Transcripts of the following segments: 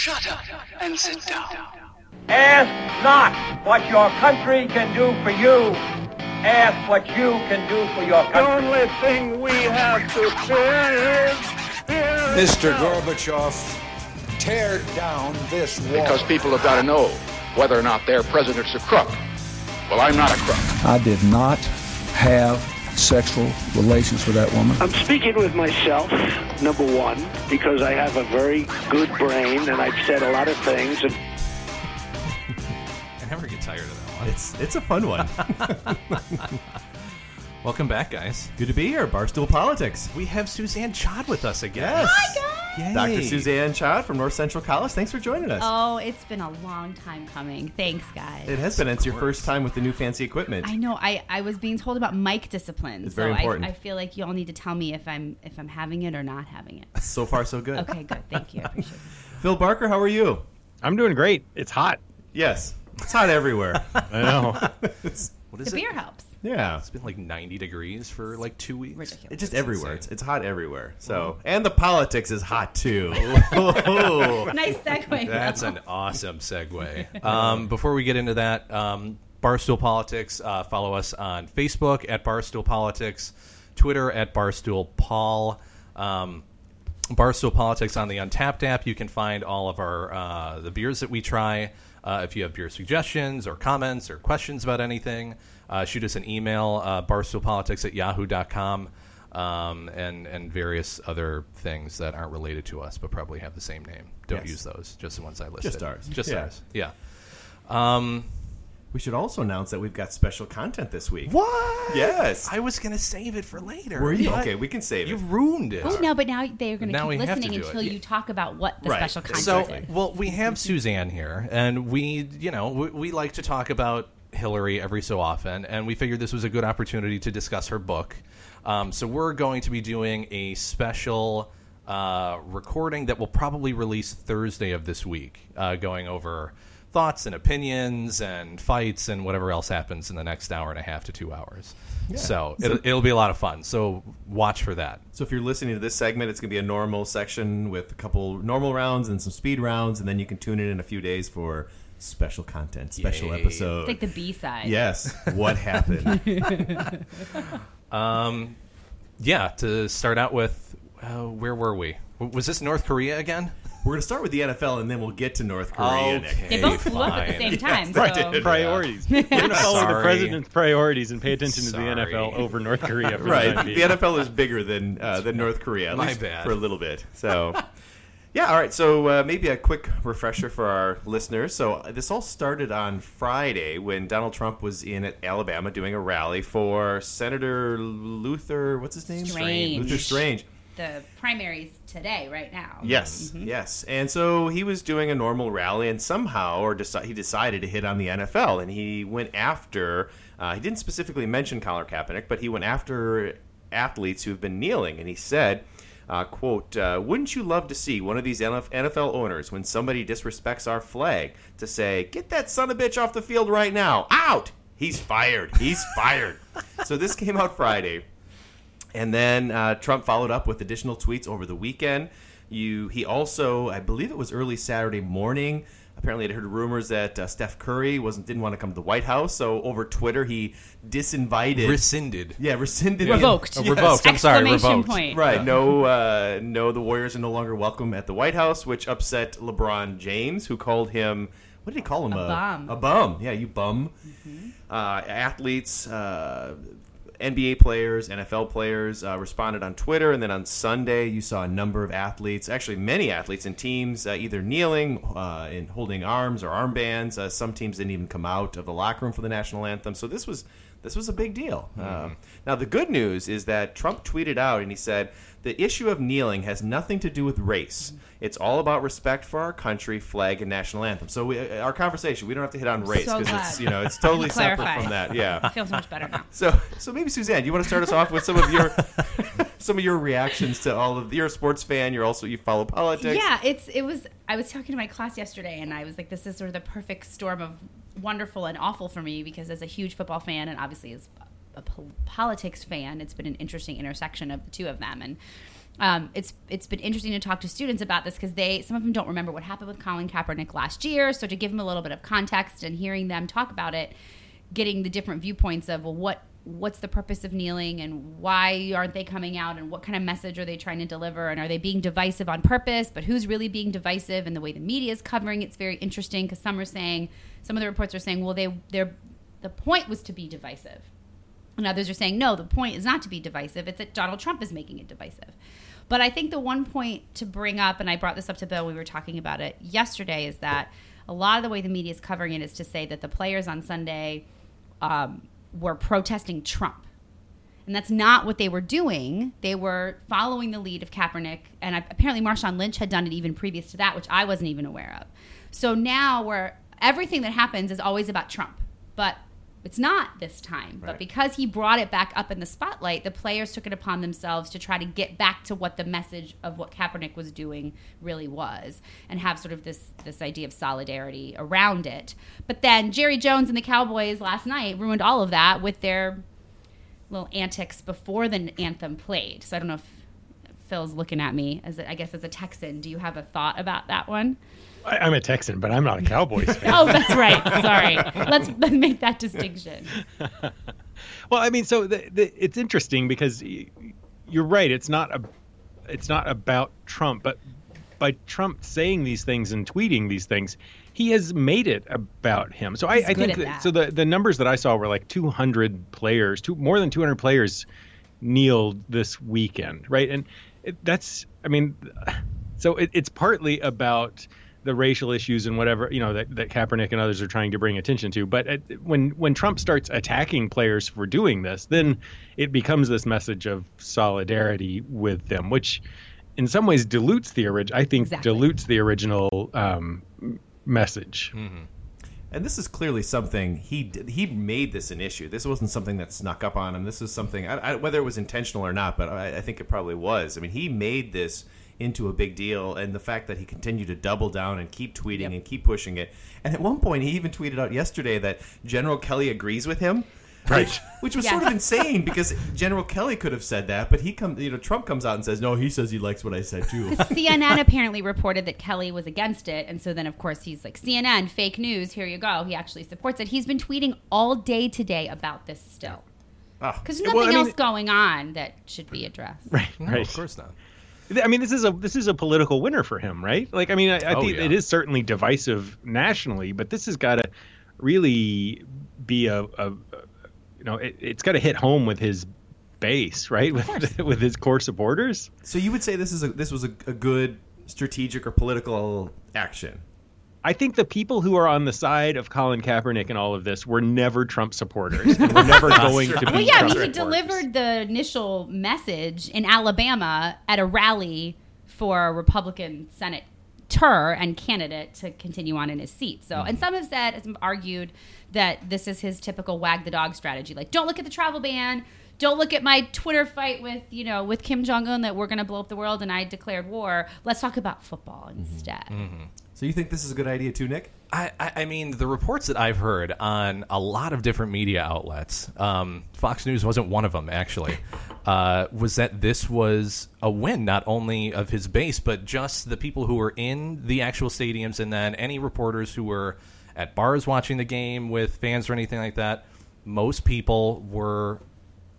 Shut up and sit down. Ask not what your country can do for you. Ask what you can do for your country. The only thing we have to fear is fear Mr. Gorbachev, tear down this wall. Because people have got to know whether or not their president's a crook. Well, I'm not a crook. I did not have sexual relations with that woman. I'm speaking with myself, number one, because I have a very good brain and I've said a lot of things. And I never get tired of that one. It's it's a fun one. Welcome back, guys. Good to be here, Barstool Politics. We have Suzanne Chad with us again. Yes. Yay. Dr. Suzanne Chad from North Central College. Thanks for joining us. Oh, it's been a long time coming. Thanks, guys. it has been. It's your first time with the new fancy equipment. I know. I, I was being told about mic discipline, It's so very important. I, I feel like y'all need to tell me if I'm if I'm having it or not having it. So far, so good. Okay, good. Thank you. I appreciate it. Phil Barker, how are you? I'm doing great. It's hot. Yes. It's hot everywhere. I know. it's, What is The it? beer helps. Yeah. It's been like 90 degrees for like two weeks. Ridiculous. It's just everywhere. It's, it's hot everywhere. So, and the politics is hot too. Nice segue. That's an awesome segue. Um, before we get into that, um, Barstool Politics, uh, follow us on Facebook at Barstool Politics, Twitter at Barstool Paul. Um, Barstool Politics on the Untappd app. You can find all of our uh, the beers that we try. Uh, if you have beer suggestions or comments or questions about anything, uh, shoot us an email, uh, barstoolpolitics at yahoo.com, um, and, and various other things that aren't related to us but probably have the same name. Don't Yes. use those, just the ones I listed. Just ours. Just Yeah. ours. Yeah. Um, we should also announce that we've got special content this week. what? Yes. I was going to save it for later. Were you? Okay, we can save it. You it. ruined it. Oh no, but now they're going to Now keep we to listening do it. until you talk about what the Right. special content So, is. well, we have Suzanne here, and we, you know, we, we like to talk about Hillary every so often, and we figured this was a good opportunity to discuss her book. Um, so we're going to be doing a special uh, recording that will probably release Thursday of this week, uh, going over thoughts and opinions and fights and whatever else happens in the next hour and a half to two hours. So, it'll, it'll be a lot of fun. So watch for that. So if you're listening to this segment, it's going to be a normal section with a couple normal rounds and some speed rounds, and then you can tune in in a few days for special content, special Yay. episode. It's like the B side. yes, what happened? um, Yeah, to start out with, uh, where were we? W- Was this North Korea again? We're going to start with the NFL, and then we'll get to North Korea. Nick. They both flew up at the same time. Right. so priorities. We're going to follow the president's priorities and pay attention to the NFL over North Korea. For Right, The, the. NFL is bigger than uh, than North Korea, at My least bad. for a little bit. So, yeah, all right. So uh, maybe a quick refresher for our listeners. So uh, this all started on Friday when Donald Trump was in Alabama doing a rally for Senator Luther. What's his name? Strange. Luther Strange. the primaries today, right now. Yes, yes. And so he was doing a normal rally, and somehow, or deci- he decided to hit on the NFL, and he went after. Uh, he didn't specifically mention Colin Kaepernick, but he went after athletes who have been kneeling, and he said. Uh, quote, uh, wouldn't you love to see one of these NFL owners, when somebody disrespects our flag, to say, get that son of a bitch off the field right now, out! He's fired. He's fired. so this came out Friday. And then uh, Trump followed up with additional tweets over the weekend. You, he also, I believe it was early Saturday morning. Apparently, I'd heard rumors that uh, Steph Curry wasn't didn't want to come to the White House. So over Twitter, he disinvited, Rescinded. yeah, rescinded, the- Revoked. Oh, Yes. revoked. I'm sorry, Exclamation revoked. point. Right. No, uh, no, the Warriors are no longer welcome at the White House, which upset LeBron James, who called him. What did he call him? A bum. A bum. Yeah, you bum. Uh, athletes, uh, NBA players, NFL players uh, responded on Twitter, and then on Sunday you saw a number of athletes, actually many athletes and teams, uh, either kneeling uh, and holding arms or armbands. Uh, some teams didn't even come out of the locker room for the national anthem. So this was this was a big deal. Um, now the good news is that Trump tweeted out and he said the issue of kneeling has nothing to do with race. It's all about respect for our country, flag, and national anthem. So we, uh, our conversation, we don't have to hit on race So because it's you know it's totally separate from that. I Yeah. feel so much better now. So, so maybe Suzanne, you want to start us off with some of your some of your reactions to all of you're a sports fan. You're also you follow politics. Yeah, it's it was. I was talking to my class yesterday, and I was like, "This is sort of the perfect storm of wonderful and awful for me because as a huge football fan, and obviously as a pol- politics fan, it's been an interesting intersection of the two of them. And um, it's it's been interesting to talk to students about this because they some of them don't remember what happened with Colin Kaepernick last year. So to give them a little bit of context and hearing them talk about it, getting the different viewpoints of well, what what's the purpose of kneeling and why aren't they coming out and what kind of message are they trying to deliver and are they being divisive on purpose but who's really being divisive and the way the media is covering it's very interesting because some are saying some of the reports are saying well they they're the point was to be divisive and others are saying no the point is not to be divisive it's that donald trump is making it divisive but i think the one point to bring up and i brought this up to bill we were talking about it yesterday is that a lot of the way the media is covering it is to say that the players on sunday um, were protesting Trump. And that's not what they were doing. They were following the lead of Kaepernick. And apparently, Marshawn Lynch had done it even previous to that, which I wasn't even aware of. So now, where everything that happens is always about Trump. But it's not this time. But because he brought it back up in the spotlight, the players took it upon themselves to try to get back to what the message of what Kaepernick was doing really was and have sort of this this idea of solidarity around it. But then Jerry Jones and the Cowboys last night ruined all of that with their little antics before the anthem played. So I don't know if Phil's looking at me as a, I guess as a Texan. Do you have a thought about that one? I, I'm a Texan, but I'm not a Cowboys fan. Oh, that's right. Sorry. Let's, let's make that distinction. Well, I mean, so the, the, it's interesting because you're right. It's not a, it's not about Trump, but by Trump saying these things and tweeting these things, he has made it about him. So I, I think at that, that. so. The the numbers that I saw were like 200 players, two more than 200 players kneeled this weekend, right? And it, that's, I mean, so it, it's partly about the racial issues and whatever you know that, that Kaepernick and others are trying to bring attention to. But it, when when Trump starts attacking players for doing this, then it becomes this message of solidarity with them, which in some ways dilutes the original. I think Exactly. dilutes the original um, m- message. And this is clearly something he did, he made this an issue. This wasn't something that snuck up on him. This is something I, I, whether it was intentional or not, but I, I think it probably was. I mean, he made this into a big deal, and the fact that he continued to double down and keep tweeting and keep pushing it. And at one point, he even tweeted out yesterday that General Kelly agrees with him. Right. Which, which was Yes. sort of insane because General Kelly could have said that, but he come, you know, Trump comes out and says, "No, he says he likes what I said too." CNN apparently reported that Kelly was against it, and so then of course he's like CNN, fake news. Here you go. He actually supports it. He's been tweeting all day today about this still, Ah. because Well, nothing I mean- else going on that should be addressed. Right, No, right. of course not. I mean, this is a this is a political winner for him, right? Like, I mean, I, I Oh, think yeah. it is certainly divisive nationally, but this has got to really be a, a, you know, it, it's got to hit home with his base, right? With with his core supporters. so you would say this is a this was a, a good strategic or political action. I think the people who are on the side of Colin Kaepernick and all of this were never Trump supporters. and were never going to be. Well, yeah, I mean, he delivered the initial message in Alabama at a rally for a Republican Senate senator and candidate to continue on in his seat. So, and some have said, some have argued that this is his typical wag the dog strategy. Like, don't look at the travel ban. Don't look at my Twitter fight with, you know, with Kim Jong Un that we're going to blow up the world and I declared war. Let's talk about football instead. Mm-hmm. Mm-hmm. So you think this is a good idea too, Nick? I, I, mean, the reports that I've heard on a lot of different media outlets, um, Fox News wasn't one of them, actually, uh, was that this was a win, not only of his base, but just the people who were in the actual stadiums and then any reporters who were at bars watching the game with fans or anything like that. Most people were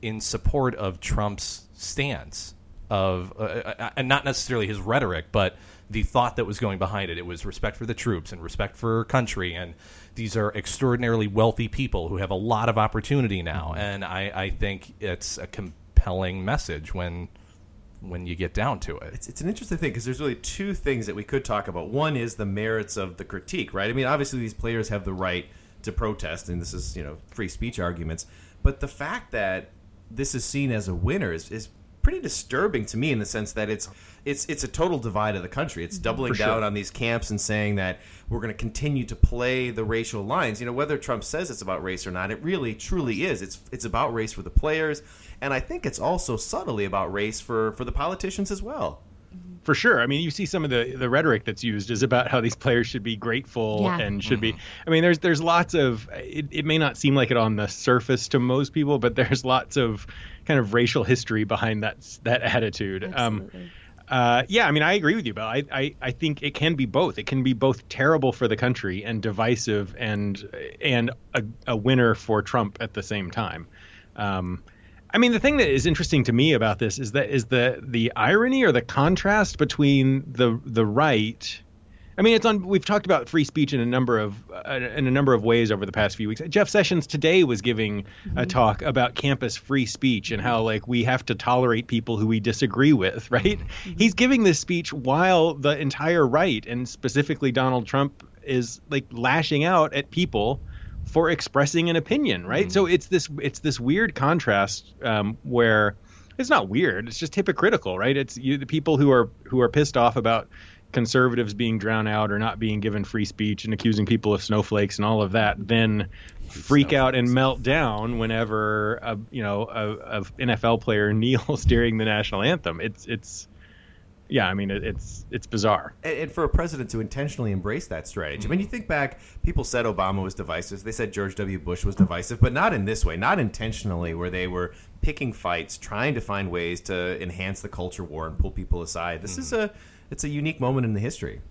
in support of Trump's stance of, uh, uh, and not necessarily his rhetoric, but the thought that was going behind it. It was respect for the troops and respect for country, and these are extraordinarily wealthy people who have a lot of opportunity now, mm-hmm. and I, I think it's a compelling message when when you get down to it. It's, it's an interesting thing because there's really two things that we could talk about. One is the merits of the critique, right? I mean, obviously these players have the right to protest, and this is you know free speech arguments. But the fact that this is seen as a winner is, is pretty disturbing to me in the sense that it's it's it's a total divide of the country. It's mm-hmm. doubling sure. down on these camps and saying that we're going to continue to play the racial lines. You know, whether Trump says it's about race or not, it really truly is. It's it's about race for the players, and I think it's also subtly about race for for the politicians as well. Mm-hmm. for sure. I mean, you see some of the the rhetoric that's used is about how these players should be grateful Yeah. and should be. Mm-hmm. I mean, there's there's lots of. It, it may not seem like it on the surface to most people, but there's lots of kind of racial history behind that that attitude. Um, uh, yeah, I mean, I agree with you, Bill. I, I, I think it can be both. It can be both terrible for the country and divisive, and and a, a winner for Trump at the same time. Um, I mean, the thing that is interesting to me about this is that is the the irony or the contrast between the the right. I mean, it's on. We've talked about free speech in a number of uh, in a number of ways over the past few weeks. Jeff Sessions today was giving a talk about campus free speech and how like we have to tolerate people who we disagree with. Right? He's giving this speech while the entire right and specifically Donald Trump is like lashing out at people for expressing an opinion, right? So it's this it's this weird contrast um, where it's not weird; it's just hypocritical, right? It's you, the people who are who are pissed off about conservatives being drowned out or not being given free speech and accusing people of snowflakes and all of that, then freak out and melt down whenever a you know a, a NFL player kneels during the national anthem. It's it's yeah, I mean it, it's it's bizarre. And, and for a president to intentionally embrace that strategy. I mean, you think back, people said Obama was divisive. They said George W. Bush was divisive, but not in this way, not intentionally, where they were picking fights, trying to find ways to enhance the culture war and pull people aside. This is mm-hmm. a it's a unique moment in the history.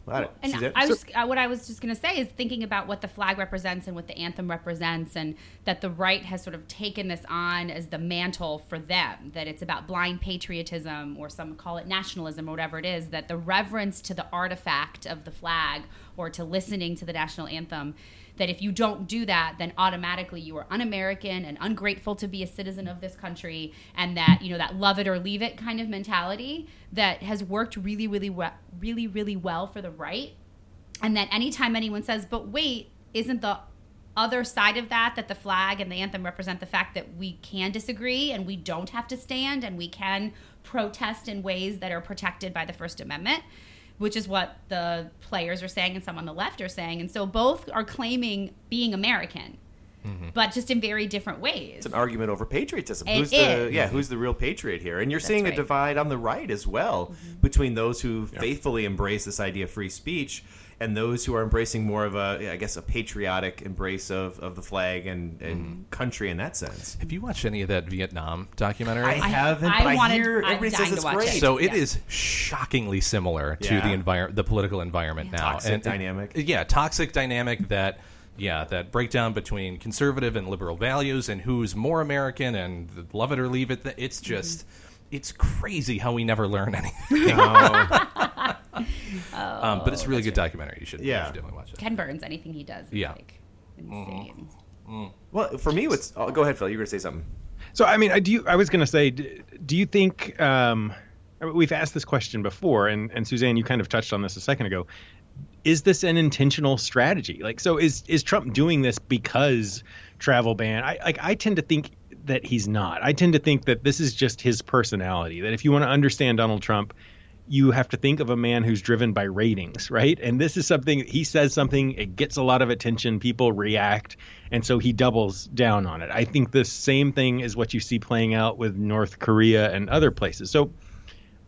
And I was uh, what I was just going to say is thinking about what the flag represents and what the anthem represents, and that the right has sort of taken this on as the mantle for them. That it's about blind patriotism, or some call it nationalism, or whatever it is. That the reverence to the artifact of the flag, or to listening to the national anthem, that if you don't do that, then automatically you are un-American and ungrateful to be a citizen of this country, and that you know that love it or leave it kind of mentality that has worked really, really, well, really, really well for the right, and that anytime anyone says, "But wait, isn't the other side of that that the flag and the anthem represent the fact that we can disagree and we don't have to stand and we can protest in ways that are protected by the First Amendment?" Which is what the players are saying and some on the left are saying. And so both are claiming being American, mm-hmm. but just in very different ways. It's an argument over patriotism. It who's the yeah, who's the real patriot here? And you're That's seeing right. a divide on the right as well mm-hmm. between those who faithfully embrace this idea of free speech and those who are embracing more of a, I guess a patriotic embrace of, of the flag and, and mm-hmm. country in that sense. Have you watched any of that Vietnam documentary? I haven't, I but I, wanted- hear everybody says it's great. it. So it Yeah. is shockingly similar to Yeah. the environment, the political environment now. Toxic dynamic. Yeah, toxic dynamic that. Yeah, that breakdown between conservative and liberal values and who's more American and love it or leave it. It's mm-hmm. just, it's crazy how we never learn anything. um, but it's a really good documentary. You should, Yeah. you should definitely watch it. Ken Burns, anything he does, is Yeah. like insane. Well, for me, what's oh, go ahead, Phil. You were gonna say something. So I mean, I do. I was going to say, d- do you think um, we've asked this question before, and and Suzanne, you kind of touched on this a second ago. Is this an intentional strategy? Like, so is is Trump doing this because travel ban? I like I tend to think that he's not. I tend to think that this is just his personality. That if you want to understand Donald Trump, you have to think of a man who's driven by ratings, right? And this is something he says something, it gets a lot of attention, people react, and so he doubles down on it. I think the same thing is what you see playing out with North Korea and other places. So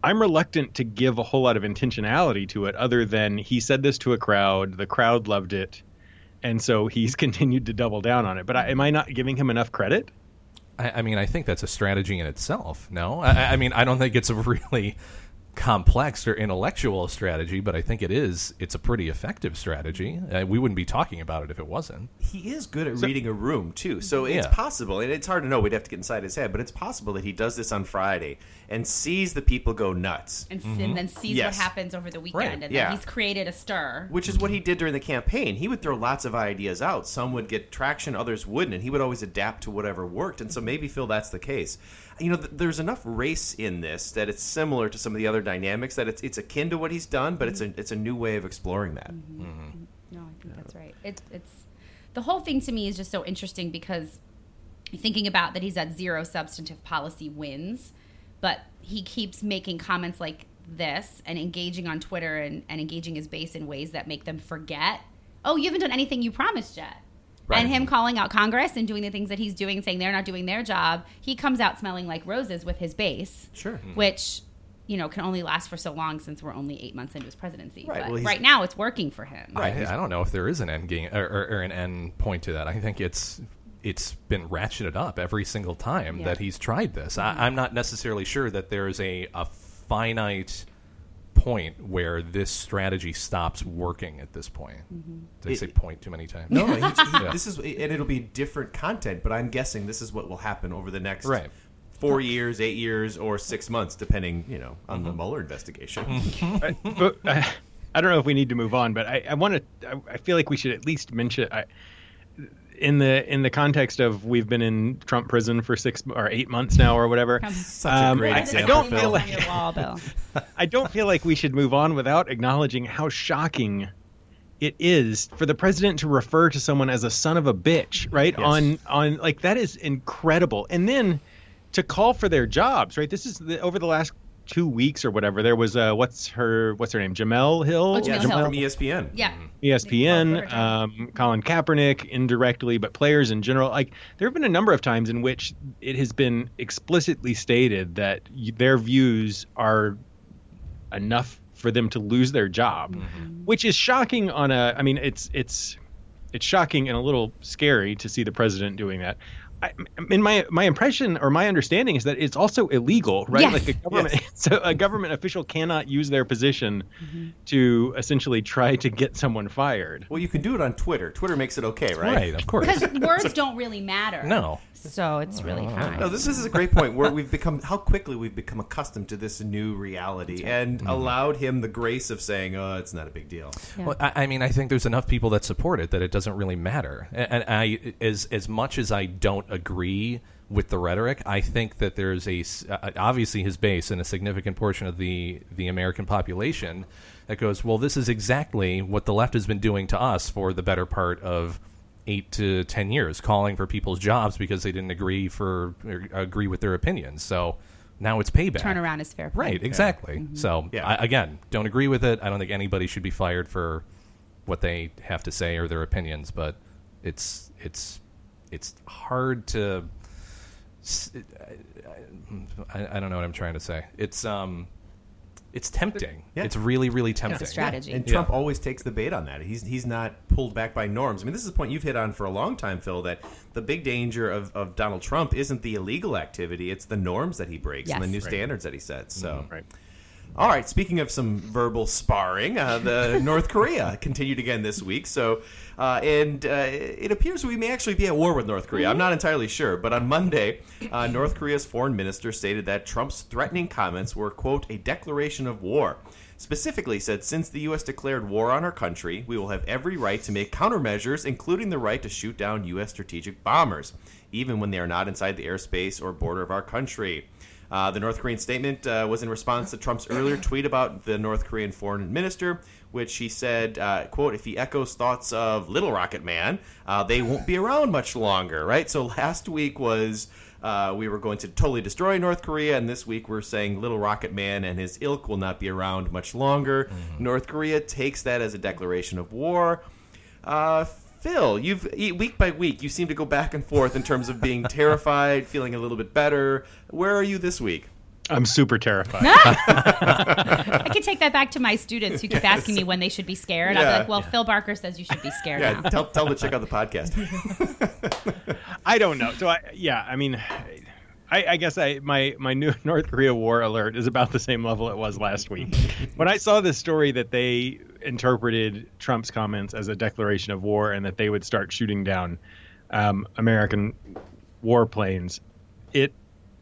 I'm reluctant to give a whole lot of intentionality to it other than he said this to a crowd, the crowd loved it, and so he's continued to double down on it. But I, am I not giving him enough credit? I, I mean, I think that's a strategy in itself. No, I, I mean, I don't think it's a really complex or intellectual strategy, but I think it is. It's a pretty effective strategy. Uh, we wouldn't be talking about it if it wasn't. He is good at reading a room too, so it's Yeah. possible, and it's hard to know. We'd have to get inside his head, but it's possible that he does this on Friday and sees the people go nuts, And, s- and then sees Yes. what happens over the weekend, Right, and yeah. then he's created a stir. which is what he did during the campaign. He would throw lots of ideas out. Some would get traction, others wouldn't, and he would always adapt to whatever worked. And so maybe Phil, that's the case. You know, th- there's enough race in this that it's similar to some of the other dynamics that it's it's akin to what he's done, but it's a mm-hmm. it's a new way of exploring that. Mm-hmm. Mm-hmm. No, I think that's right. It's it's the whole thing to me is just so interesting because thinking about that he's at zero substantive policy wins, but he keeps making comments like this and engaging on Twitter and, and engaging his base in ways that make them forget, oh, you haven't done anything you promised yet. Right. And him calling out Congress and doing the things that he's doing saying they're not doing their job, he comes out smelling like roses with his base. Sure. Which, you know, can only last for so long since we're only eight months into his presidency. Right, But well, right now it's working for him. I, I don't know if there is an end game or, or, or an end point to that. I think it's it's been ratcheted up every single time Yeah. that he's tried this. Mhm. I, I'm not necessarily sure that there's a, a finite point where this strategy stops working at this point. Did I say point too many times? No, he, he- Yeah. this is and it'll be different content, but I'm guessing this is what will happen over the next Right. four years, eight years, or six months, depending, you know, on Mm-hmm. the Mueller investigation. I, but, uh, I don't know if we need to move on, but I, I want to. I, I feel like we should at least mention. I, in the in the context of we've been in Trump prison for six or eight months now or whatever. Such a um, great I, I don't feel like wall, I don't feel like we should move on without acknowledging how shocking it is for the president to refer to someone as a son of a bitch, right? Yes. On on like that is incredible. And then to call for their jobs, right? This is the, over the last two weeks or whatever. There was uh, what's her what's her name? Jemele Hill. Oh, Jemele Yes, Hill. from ESPN. Yeah. They called for her ESPN, um, Colin Kaepernick indirectly, but players in general. Like there have been a number of times in which it has been explicitly stated that their views are enough for them to lose their job, which is shocking. On a, I mean, it's it's it's shocking and a little scary to see the president doing that. I, in my my impression or my understanding is that it's also illegal, right? Yes. Like a government, so a government official cannot use their position mm-hmm. to essentially try to get someone fired. Well, you can do it on Twitter. Twitter makes it okay, right? Right, of course. Because words don't really matter. No. So it's really oh. fine. No, this is a great point where we've become how quickly we've become accustomed to this new reality and mm-hmm. allowed him the grace of saying, "Oh, it's not a big deal." Yeah. Well, I, I mean, I think there's enough people that support it that it doesn't really matter. And, and I, as as much as I don't agree with the rhetoric, I think that there's a s- uh, uh, obviously his base and a significant portion of the the American population that goes, well, this is exactly what the left has been doing to us for the better part of eight to ten years, calling for people's jobs because they didn't agree for or agree with their opinions. So. Now it's payback. Turnaround is fair play. Right, exactly. Mm-hmm. So, Yeah. I, again, don't agree with it. I don't think anybody should be fired for what they have to say or their opinions, but it's it's it's hard to. I don't know what I'm trying to say. It's um, it's tempting. Yeah. It's really really tempting. strategy. And Yeah. Trump always takes the bait on that. He's he's not pulled back by norms. I mean, this is a point you've hit on for a long time, Phil. That the big danger of, of Donald Trump isn't the illegal activity; it's the norms that he breaks and the new Right. standards that he sets. So, Right. All right. Speaking of some verbal sparring, uh, the North Korea continued again this week. So, uh, and uh, it appears we may actually be at war with North Korea. I'm not entirely sure, but on Monday, uh, North Korea's foreign minister stated that Trump's threatening comments were quote a declaration of war. Specifically said, since the U.S. declared war on our country, we will have every right to make countermeasures, including the right to shoot down U.S. strategic bombers, even when they are not inside the airspace or border of our country. Uh, the North Korean statement uh, was in response to Trump's earlier tweet about the North Korean foreign minister, which he said, uh, "quote If he echoes thoughts of Little Rocket Man, uh, they won't be around much longer." Right. So last week was uh, we were going to totally destroy North Korea, and this week we're saying Little Rocket Man and his ilk will not be around much longer. North Korea takes that as a declaration of war. Uh, Phil, you've e- week by week you seem to go back and forth in terms of being terrified, feeling a little bit better. Where are you this week? I'm super terrified. I could take that back to my students who keep asking me when they should be scared. I'll be like, well, Phil Barker says you should be scared Yeah, now. tell, tell them to check out the podcast. I don't know. So I yeah, I mean I, I guess I my my new North Korea war alert is about the same level it was last week. when I saw this story that they interpreted Trump's comments as a declaration of war and that they would start shooting down um, American warplanes, it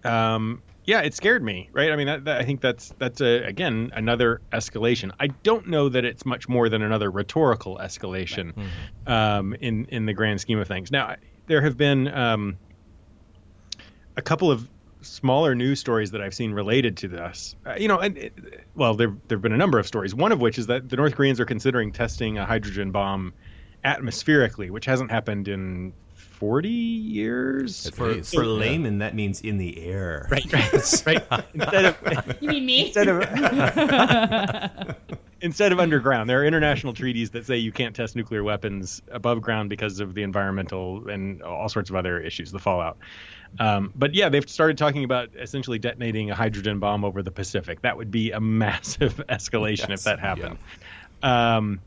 um, yeah, it scared me, right? I mean, that, that, I think that's that's a, again another escalation. I don't know that it's much more than another rhetorical escalation um, in in the grand scheme of things. Now, there have been um, a couple of smaller news stories that I've seen related to this. Uh, you know, and it, well, there there've been a number of stories. One of which is that the North Koreans are considering testing a hydrogen bomb atmospherically, which hasn't happened in 40 years. For, for laymen, that means in the air. Right, right, right. Instead of You mean me? instead of instead of underground, there are international treaties that say you can't test nuclear weapons above ground because of the environmental and all sorts of other issues, the fallout. Um, but yeah, they've started talking about essentially detonating a hydrogen bomb over the Pacific. That would be a massive escalation Yes, if that happened. Um,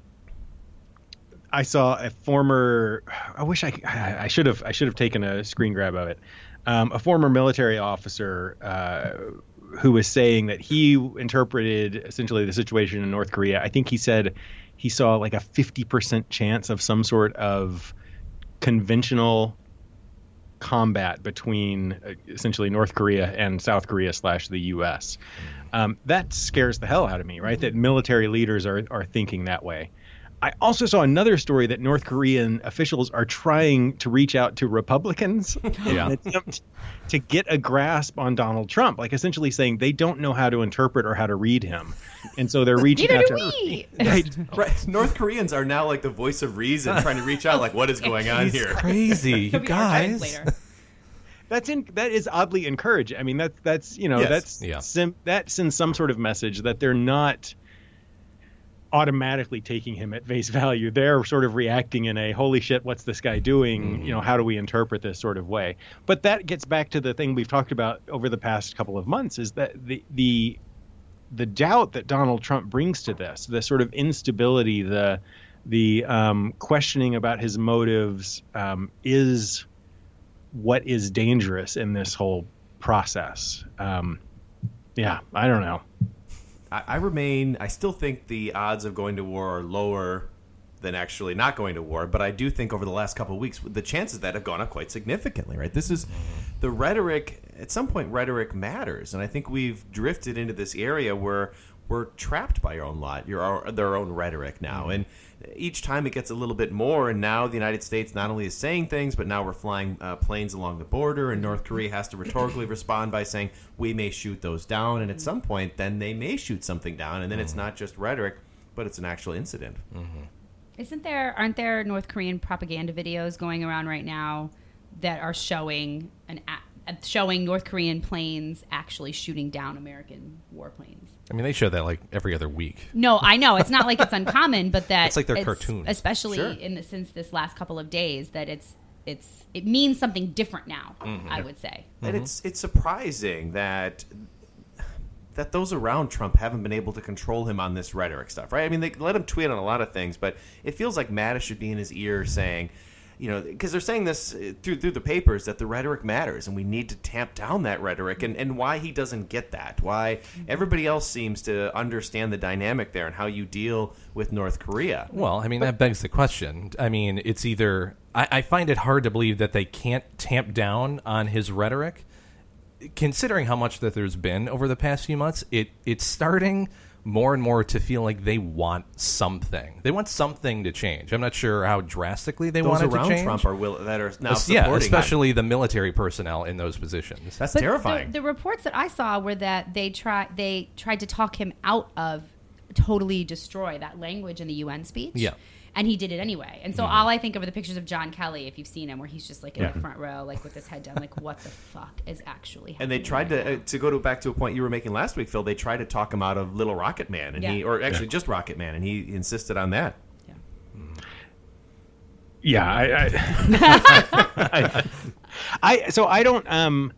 I saw a former. I wish I I should have I should have taken a screen grab of it. Um, a former military officer uh, who was saying that he interpreted essentially the situation in North Korea. I think he said he saw like a fifty percent chance of some sort of conventional combat between uh, essentially North Korea and South Korea slash the U.S. Um, that scares the hell out of me, right? That military leaders are are thinking that way. I also saw another story that North Korean officials are trying to reach out to Republicans Yeah. in an attempt to get a grasp on Donald Trump, like essentially saying they don't know how to interpret or how to read him, and so they're reaching Neither out do to we. right. Right. North Koreans are now like the voice of reason, trying to reach out, like, what is going on here? Crazy, you He'll be our guys. translator. That's in that is oddly encouraging. I mean, that's that's you know Yes. that's Yeah. sim, that sends some sort of message that they're not automatically taking him at face value. They're sort of reacting in a holy shit, what's this guy doing? You know, how do we interpret this sort of way? But that gets back to the thing we've talked about over the past couple of months is that the the the doubt that Donald Trump brings to this, the sort of instability, the the um, questioning about his motives um, is what is dangerous in this whole process. Um, yeah, I don't know. I, I remain. I still think the odds of going to war are lower than actually not going to war. But I do think over the last couple of weeks, the chances that have gone up quite significantly. Right. This is the rhetoric. At some point, rhetoric matters, and I think we've drifted into this area where we're trapped by our own lot, your our, their own rhetoric now, and each time it gets a little bit more. And now the United States not only is saying things, but now we're flying uh, planes along the border, and North Korea has to rhetorically respond by saying we may shoot those down, and at some point, then they may shoot something down, and then it's not just rhetoric, but it's an actual incident. Isn't there? Aren't there North Korean propaganda videos going around right now that are showing an a- uh, showing North Korean planes actually shooting down American warplanes? I mean, they show that like every other week. No, I know it's not like it's uncommon, but that It's like they're cartoons. especially Sure. in the since this last couple of days that it's it's it means something different now. Mm-hmm. I would say. And it's it's surprising that that those around Trump haven't been able to control him on this rhetoric stuff, right? I mean, they let him tweet on a lot of things, but it feels like Mattis should be in his ear saying, you know, because they're saying this uh, through through the papers that the rhetoric matters, and we need to tamp down that rhetoric, and and why he doesn't get that, why everybody else seems to understand the dynamic there and how you deal with North Korea. Well, I mean, that begs the question. I mean, it's either. I, I find it hard to believe that they can't tamp down on his rhetoric, considering how much that there's been over the past few months. It it's starting more and more to feel like they want something. They want something to change. I'm not sure how drastically they Those want it to around change. Trump are will that are now Es- supporting yeah, him. especially the military personnel in those positions. That's But terrifying. The, the reports that I saw were that they try they tried to talk him out of totally destroy that language in the UN speech. Yeah. And he did it anyway. And so all I think of are the pictures of John Kelly, if you've seen him, where he's just like in the front row, like with his head down, like what the fuck is actually happening? And they tried right to now? uh, to go to back to a point you were making last week, Phil. They tried to talk him out of Little Rocket Man, and he, or actually just Rocket Man, and he insisted on that. Yeah, I, I, I, I so I don't um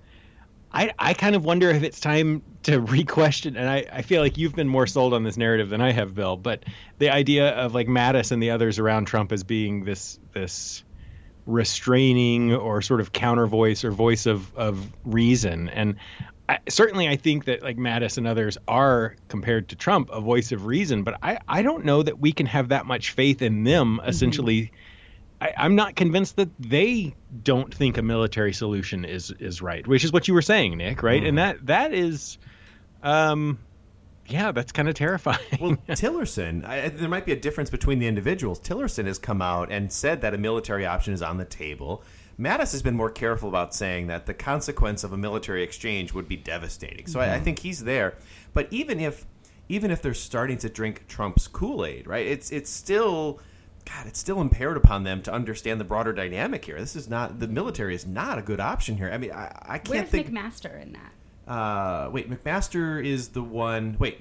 I I kind of wonder if it's time to re-question and I, I feel like you've been more sold on this narrative than I have, Bill, but the idea of like Mattis and the others around Trump as being this this restraining or sort of counter voice or voice of, of reason. And I, certainly I think that like Mattis and others are compared to Trump a voice of reason, but I, I don't know that we can have that much faith in them mm-hmm. essentially I, I'm not convinced that they don't think a military solution is is right, which is what you were saying, Nick. Right, and mm-hmm. that that is, um, yeah, that's kind of terrifying. Well, Tillerson, I, I- there might be a difference between the individuals. Tillerson has come out and said that a military option is on the table. Mattis has been more careful about saying that the consequence of a military exchange would be devastating. So I, I think he's there. But even if even if they're starting to drink Trump's Kool Aid, right? It's it's still. God, it's still impaired upon them to understand the broader dynamic here. This is not the military is not a good option here. I mean, I, I can't Where's think. McMaster in that? Uh, wait, McMaster is the one. Wait,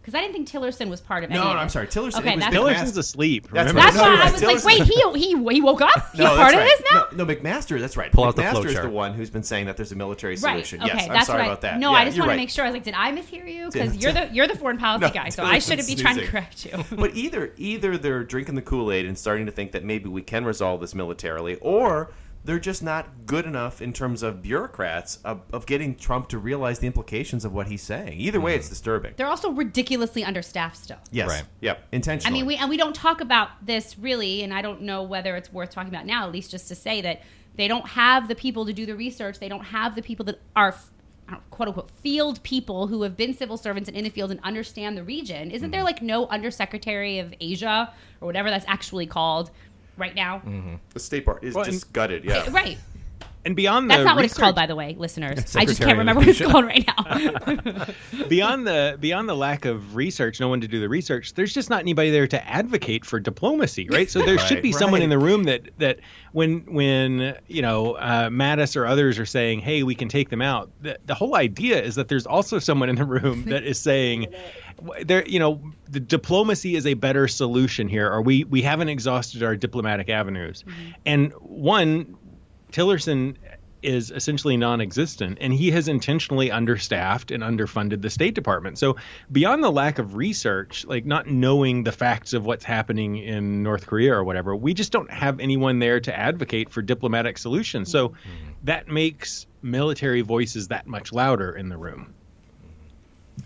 Because I didn't think Tillerson was part of it. No, no, I'm sorry. Tillerson. Okay, was that's- Tillerson's asleep. That's right. That's No, why you're I right. was like, wait, he he he woke up. He's No, part that's of this now. No, no, McMaster. That's right. Pull out the McMaster flow is chart. the one who's been saying that there's a military Right. solution. Okay. yes, I'm sorry what I, about that. No, Yeah, I just you're want right. to make sure. I was like, did I mishear you? Because you're the you're the foreign policy No, guy, so I shouldn't be trying to correct you. but either either they're drinking the Kool Aid and starting to think that maybe we can resolve this militarily, or they're just not good enough in terms of bureaucrats of, of getting Trump to realize the implications of what he's saying. Either way, it's mm-hmm. disturbing. They're also ridiculously understaffed still. Yes. Right. Yep. Intentionally. I mean, we and we don't talk about this really, and I don't know whether it's worth talking about now. At least just to say that they don't have the people to do the research. They don't have the people that are I quote unquote field people who have been civil servants and in the field and understand the region. Mm-hmm. Isn't there like no undersecretary of Asia or whatever that's actually called right now? Mm-hmm. the State Bar is Well, just and- gutted. Yeah. Right. And beyond that. That's the not what it's called, by the way, listeners. I just can't remember what it's called right now. beyond the beyond the lack of research, no one to do the research. There's just not anybody there to advocate for diplomacy, right? So there should Right, be someone in the room that that when when you know uh, Mattis or others are saying, "Hey, we can take them out." The, the whole idea is that there's also someone in the room that is saying, "There, you know, the diplomacy is a better solution here, or we we haven't exhausted our diplomatic avenues." And one, Tillerson is essentially non-existent and he has intentionally understaffed and underfunded the state department. So beyond the lack of research like not knowing the facts of what's happening in north korea or whatever we just don't have anyone there to advocate for diplomatic solutions. So mm-hmm. that makes military voices that much louder in the room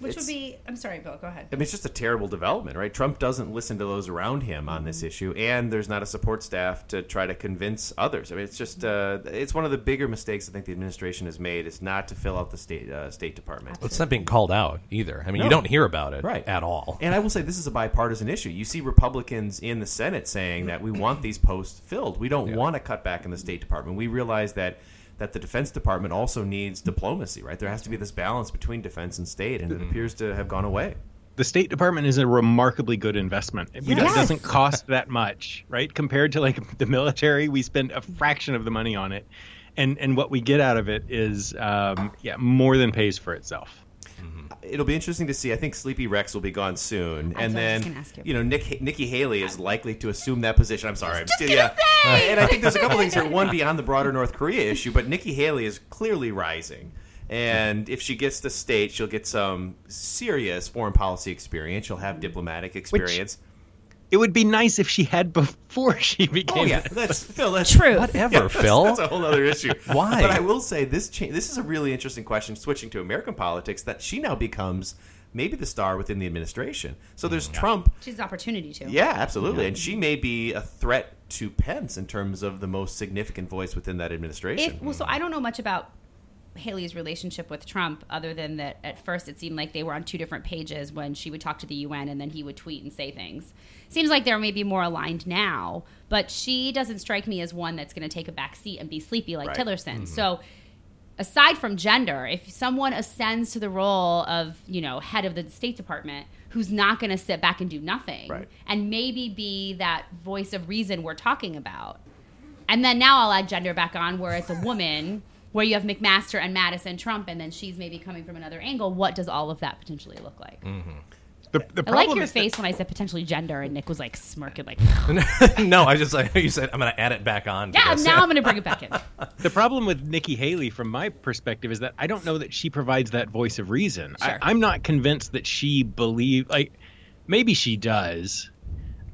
Which would be, I'm sorry, Bill, go ahead. I mean, it's just a terrible development, right? Trump doesn't listen to those around him on this issue, and there's not a support staff to try to convince others. I mean, it's just uh, it's one of the bigger mistakes I think the administration has made is not to fill out the state uh, State Department. It's not being called out either. I mean, you don't hear about it Right. at all. And I will say this is a bipartisan issue. You see Republicans in the Senate saying that we want these posts filled. We don't want to cut back in the State Department. We realize that that the Defense Department also needs diplomacy, right? There has to be this balance between defense and state, and it appears to have gone away. the State Department is a remarkably good investment. It, Yes. doesn't cost that much, right? Compared to like the military, we spend a fraction of the money on it, and and what we get out of it is, um, yeah, more than pays for itself. It'll be interesting to see. I think Sleepy Rex will be gone soon, and I was then ask you. you know Nick Nikki Haley is likely to assume that position. I'm sorry, I'm still yeah. And I think there's a couple things here. One beyond the broader North Korea issue, but Nikki Haley is clearly rising. And if she gets the state, she'll get some serious foreign policy experience. She'll have diplomatic experience. It would be nice if she had before she became. oh yeah, that's Phil. That's True. Whatever, Yeah, that's- Phil. That's a whole other issue. Why? But I will say this. Cha- this is a really interesting question. Switching to American politics, that she now becomes maybe the star within the administration. So there's mm. Trump. She's an opportunity to. Yeah, absolutely, and she may be a threat to Pence in terms of the most significant voice within that administration. If well, so I don't know much about Haley's relationship with Trump, other than that at first it seemed like they were on two different pages when she would talk to the UN and then he would tweet and say things. Seems like they're maybe more aligned now, but she doesn't strike me as one that's going to take a back seat and be sleepy like Right. Tillerson. Mm-hmm. So. Aside from gender, if someone ascends to the role of, you know, head of the State Department, who's not going to sit back and do nothing, Right. and maybe be that voice of reason we're talking about, and then now I'll add gender back on where it's a woman, where you have McMaster and Mattis and Trump, and then she's maybe coming from another angle. What does all of that potentially look like? Mm-hmm. The, the I like your face when I said potentially gender, and Nick was like smirking, like, no, I just like you said I'm going to add it back on. yeah, this. now I'm going to bring it back in. the problem with Nikki Haley, from my perspective, is that I don't know that she provides that voice of reason. Sure. I, I'm not convinced that she believe like maybe she does.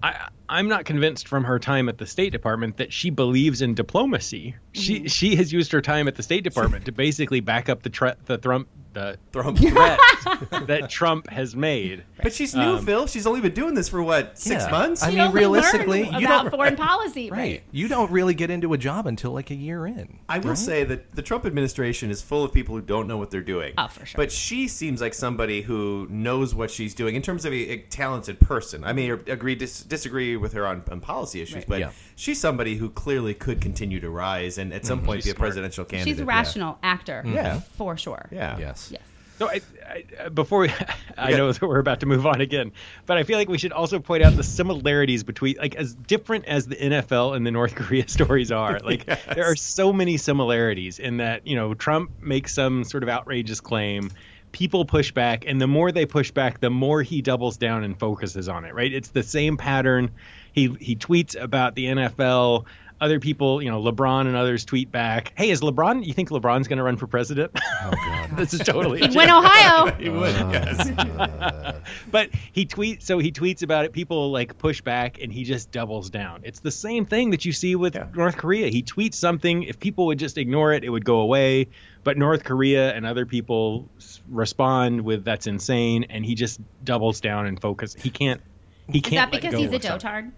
I, I'm not convinced from her time at the State Department that she believes in diplomacy. She mm-hmm. she has used her time at the State Department to basically back up the tre- the Trump the Trump. threat that Trump has made. But she's new, Um, Phil. She's only been doing this for what six Yeah. months. I You mean, don't realistically, learn you about don't- foreign policy, right? Right. You don't really get into a job until like a year in. I will right? say that the Trump administration is full of people who don't know what they're doing. Oh, for sure. But she seems like somebody who knows what she's doing in terms of a, a talented person. I mean, agree dis- disagree with her on, on policy issues, Right. but Yeah. She's somebody who clearly could continue to rise and at some mm-hmm. point She's be a smart. presidential candidate. She's a rational actor, mm-hmm. Yeah. for sure. Yeah. Yes. Yes. So I, I, uh, before we, I Yeah. know that we're about to move on again, but I feel like we should also point out the similarities between, like, as different as the NFL and the North Korea stories are. Like, there are so many similarities in that you know Trump makes some sort of outrageous claim. people push back, and the more they push back, the more he doubles down and focuses on it. Right? It's the same pattern. He he tweets about the NFL. Other people, you know, LeBron and others tweet back, "Hey, is LeBron? You think LeBron's going to run for president?" Oh God, this is totally. He'd win Ohio. he would. Oh, yes. but he tweets so he tweets about it people like push back and he just doubles down it's the same thing that you see with Yeah. north korea he tweets something if people would just ignore it it would go away but north korea and other people respond with that's insane and he just doubles down and focus he can't he Is can't Is that because he's a of something.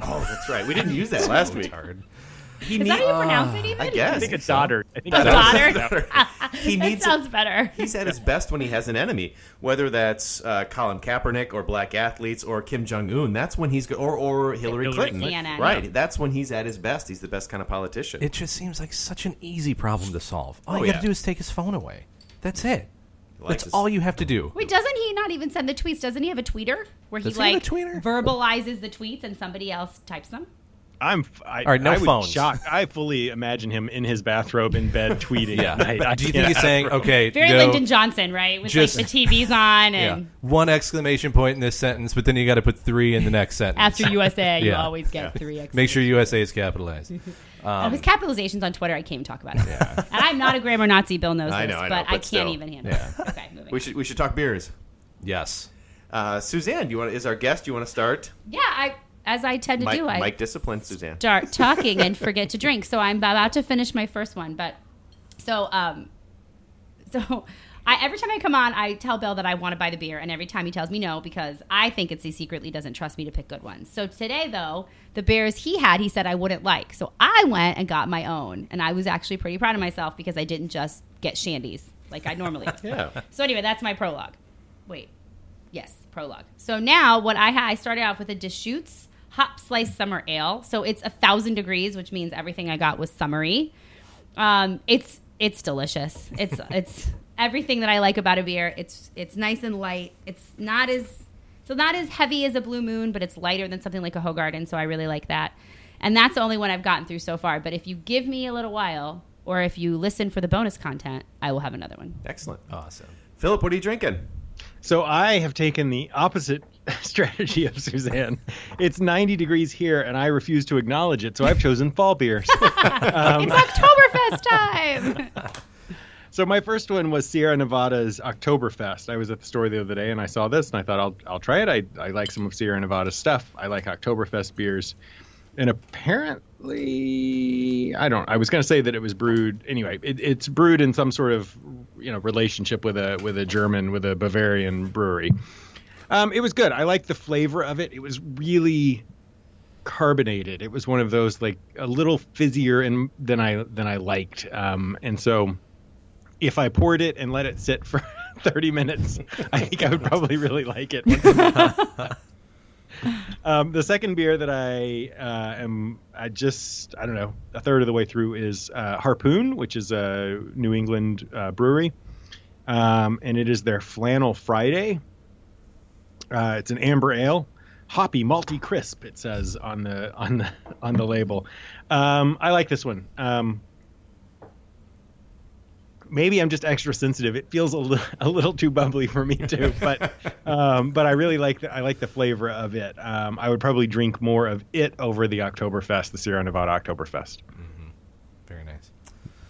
Dotard? Oh, that's right. We didn't use that last week. He Is that how you pronounce it even? I guess. i think it's daughter i think A it's daughter? he that needs sounds better. He's at his best when he has an enemy, whether that's uh, Colin Kaepernick or black athletes or Kim Jong Un. That's when he's go- or or Hillary, Hillary Clinton. Clinton. Right? That's when he's at his best. He's the best kind of politician. It just seems like such an easy problem to solve. All Oh, you got to yeah. do is take his phone away. That's it. Like That's all you have to do. Wait, doesn't he not even send the tweets? Doesn't he have a tweeter where he Does he have a like tweeter? verbalizes the tweets and somebody else types them? i'm f- I, All right, no I would phones. shock i fully imagine him in his bathrobe in bed tweeting Yeah. at. I Do you think he's saying, imagine. okay, Very no, Lyndon Johnson, right? With Just- like the TVs on yeah, and one exclamation point in this sentence, but then you got to put three in the next sentence. after USA, you Yeah. always get three. X. Make sure USA is capitalized. Oh, his capitalizations on Twitter, I can't even talk about it. and I'm not a grammar Nazi. Bill knows I this, know, I but know, I can't still. even handle Yeah. it. Okay, moving. we should we should talk beers. Yes. Uh, Suzanne, you want is our guest? Do You want to start? yeah, I as I tend to Mike, do, I Mike discipline Suzanne. start talking and forget to drink. So I'm about to finish my first one, but so um, so I every time I come on, I tell Bill that I want to buy the beer, and every time he tells me no because I think it's he secretly doesn't trust me to pick good ones. So today, though, the beers he had, he said I wouldn't like, so I went and got my own, and I was actually pretty proud of myself because I didn't just get shandies like I normally. do. Yeah. So anyway, that's my prologue. Wait, yes, prologue. So now what I had, I started off with a Deschutes Hop Slice Summer Ale. So it's a thousand degrees, which means everything I got was summery. Um, it's it's delicious. It's it's everything that I like about a beer. It's it's nice and light. It's not as so not as heavy as a Blue Moon, but it's lighter than something like a Hoegaarden. So I really like that. And that's the only one I've gotten through so far. But if you give me a little while, or if you listen for the bonus content, I will have another one. Excellent. Awesome. Philip, what are you drinking? So I have taken the opposite strategy of Suzanne. It's 90 degrees here, and I refuse to acknowledge it. So I've chosen fall beers. Um, It's Oktoberfest time. so my first one was Sierra Nevada's Oktoberfest. I was at the store the other day, and I saw this, and I thought I'll I'll try it. I I like some of Sierra Nevada's stuff. I like Oktoberfest beers, and apparently I don't. I was going to say that it was brewed anyway. It, it's brewed in some sort of you know relationship with a with a German with a Bavarian brewery. Um, it was good. I liked the flavor of it. It was really carbonated. It was one of those like a little fizzier and than I than I liked. Um, and so if I poured it and let it sit for 30 minutes, I think I would probably really like it. um, the second beer that I uh, am I just I don't know a third of the way through is uh, Harpoon, which is a New England uh, brewery, um, and it is their Flannel Friday. Uh, it's an amber ale, hoppy, malty, crisp. It says on the on the on the label. Um, I like this one. Maybe I'm just extra sensitive. It feels a, li- a little too bubbly for me too, but um, but I really like the, I like the flavor of it. Um, I would probably drink more of it over the Oktoberfest, the Sierra Nevada Oktoberfest. Very nice.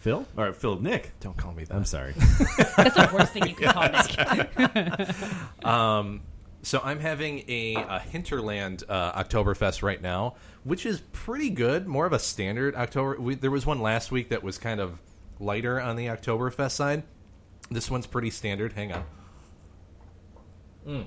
Phil or Phil. Nick? Don't call me that. I'm sorry. That's the worst thing you can call Nick. Um, so I'm having a, a Hinterland uh, Oktoberfest right now, which is pretty good. More of a standard October. We, there was one last week that was kind of lighter on the Oktoberfest side. This one's pretty standard. Hang on. Mm.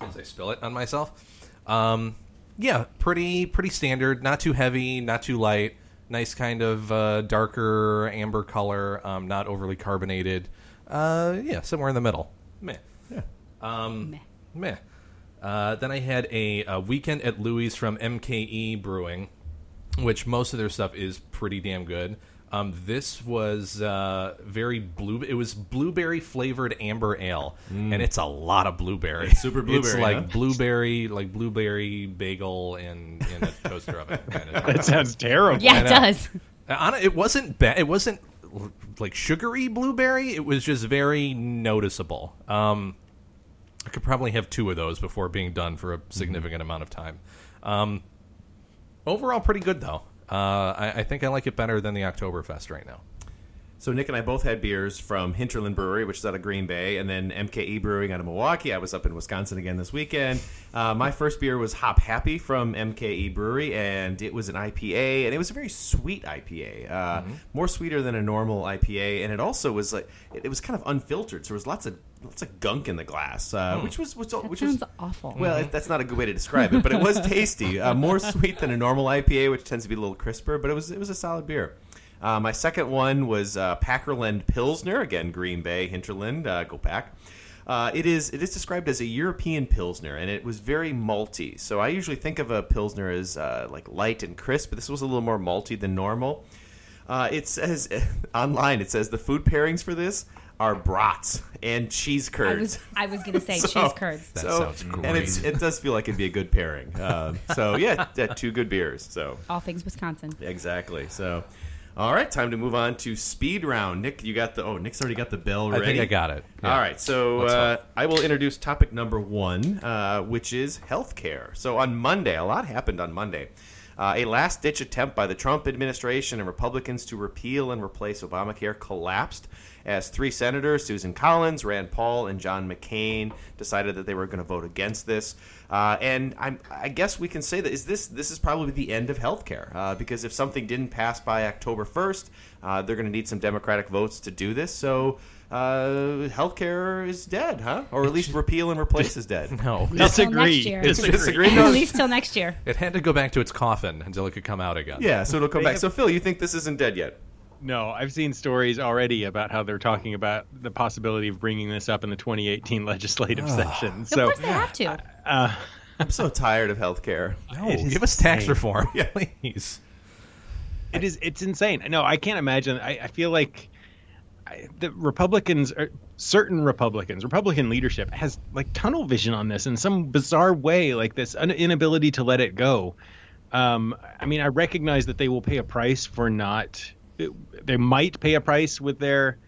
As I spill it on myself. Um, yeah, pretty pretty standard. Not too heavy, not too light. Nice kind of uh, darker amber color. Um, not overly carbonated. Uh, yeah, somewhere in the middle. Meh. Um, Meh. Meh. Uh, then I had a, a weekend at Louie's from MKE Brewing, which most of their stuff is pretty damn good. Um, this was uh, very blue. It was blueberry flavored amber ale, and it's a lot of blueberry. It's super blueberry. It's like huh? blueberry, like blueberry bagel in in a toaster oven. Kind of. That sounds terrible. Yeah, it does. Uh, Anna, it wasn't bad. It wasn't like sugary blueberry. It was just very noticeable. Um, I could probably have two of those before being done for a significant amount of time. Um, overall, pretty good though. Uh, I, I think I like it better than the Oktoberfest right now. So Nick and I both had beers from Hinterland Brewery, which is out of Green Bay, and then MKE Brewing out of Milwaukee. I was up in Wisconsin again this weekend. Uh, my first beer was Hop Happy from MKE Brewery, and it was an IPA, and it was a very sweet IPA, uh, more sweeter than a normal IPA, and it also was like it, it was kind of unfiltered, so there was lots of lots of gunk in the glass, uh, which was which, That which sounds was awful. well, it- that's not a good way to describe it, but it was tasty. Uh, more sweet than a normal IPA, which tends to be a little crisper, but it was it was a solid beer. Uh, my second one was uh, Packerland Pilsner, again Green Bay Hinterland. Uh, go Pack. Uh, it is it is described as a European pilsner, and it was very malty. So I usually think of a pilsner as uh, like light and crisp, but this was a little more malty than normal. Uh, it says online, it says the food pairings for this are brats and cheese I curds. was I was gonna say So- cheese curds. That so, sounds And it's, it does feel like it'd be a good pairing. Um, so yeah, yeah, two good beers. So All things Wisconsin. exactly. So all right, time to move on to speed round. Nick, you got the oh, Nick's already got the bell ready. I think I got it. Yeah. All right, so uh. I will introduce topic number one, uh, which is healthcare. So on Monday, a lot happened on Monday. Uh, a last ditch attempt by the Trump administration and Republicans to repeal and replace Obamacare collapsed as three senators, Susan Collins, Rand Paul, and John McCain, decided that they were going to vote against this. Uh, and I'm, I guess we can say that is this this is probably the end of healthcare uh, because if something didn't pass by October 1st, uh, they're going to need some Democratic votes to do this. So uh, healthcare is dead, huh? Or at least repeal and replace is dead. No, Till next Disagree. Disagree. Disagree? At least till next year. it had to go back to its coffin until it could come out again. Yeah, so it'll come back. So Phil, you think this isn't dead yet? No, I've seen stories already about how they're talking about the possibility of bringing this up in the 2018 legislative session. So, of So, course they have to. uh, I'm so tired of healthcare. No, It is give us tax insane. reform, Yeah. please. it is it's insane. No, I can't imagine. I, I feel like I, the Republicans, are, certain Republicans, Republican leadership has like tunnel vision on this in some bizarre way, like this un- inability to let it go. Um, I mean, I recognize that they will pay a price for not. They might pay a price with their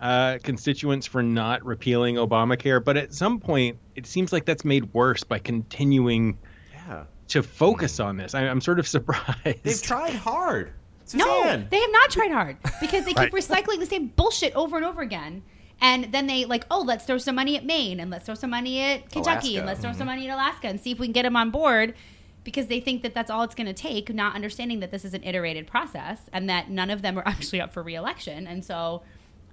uh, constituents for not repealing Obamacare, but at some point, it seems like that's made worse by continuing Yeah, to focus on this. I, I'm sort of surprised. they've tried hard. No, they have not tried hard because they keep Right. recycling the same bullshit over and over again. And then they like, oh, let's throw some money at Maine and let's throw some money at Kentucky Alaska. and let's throw some money at Alaska and see if we can get them on board because they think that that's all it's going to take, not understanding that this is an iterated process and that none of them are actually up for reelection. And so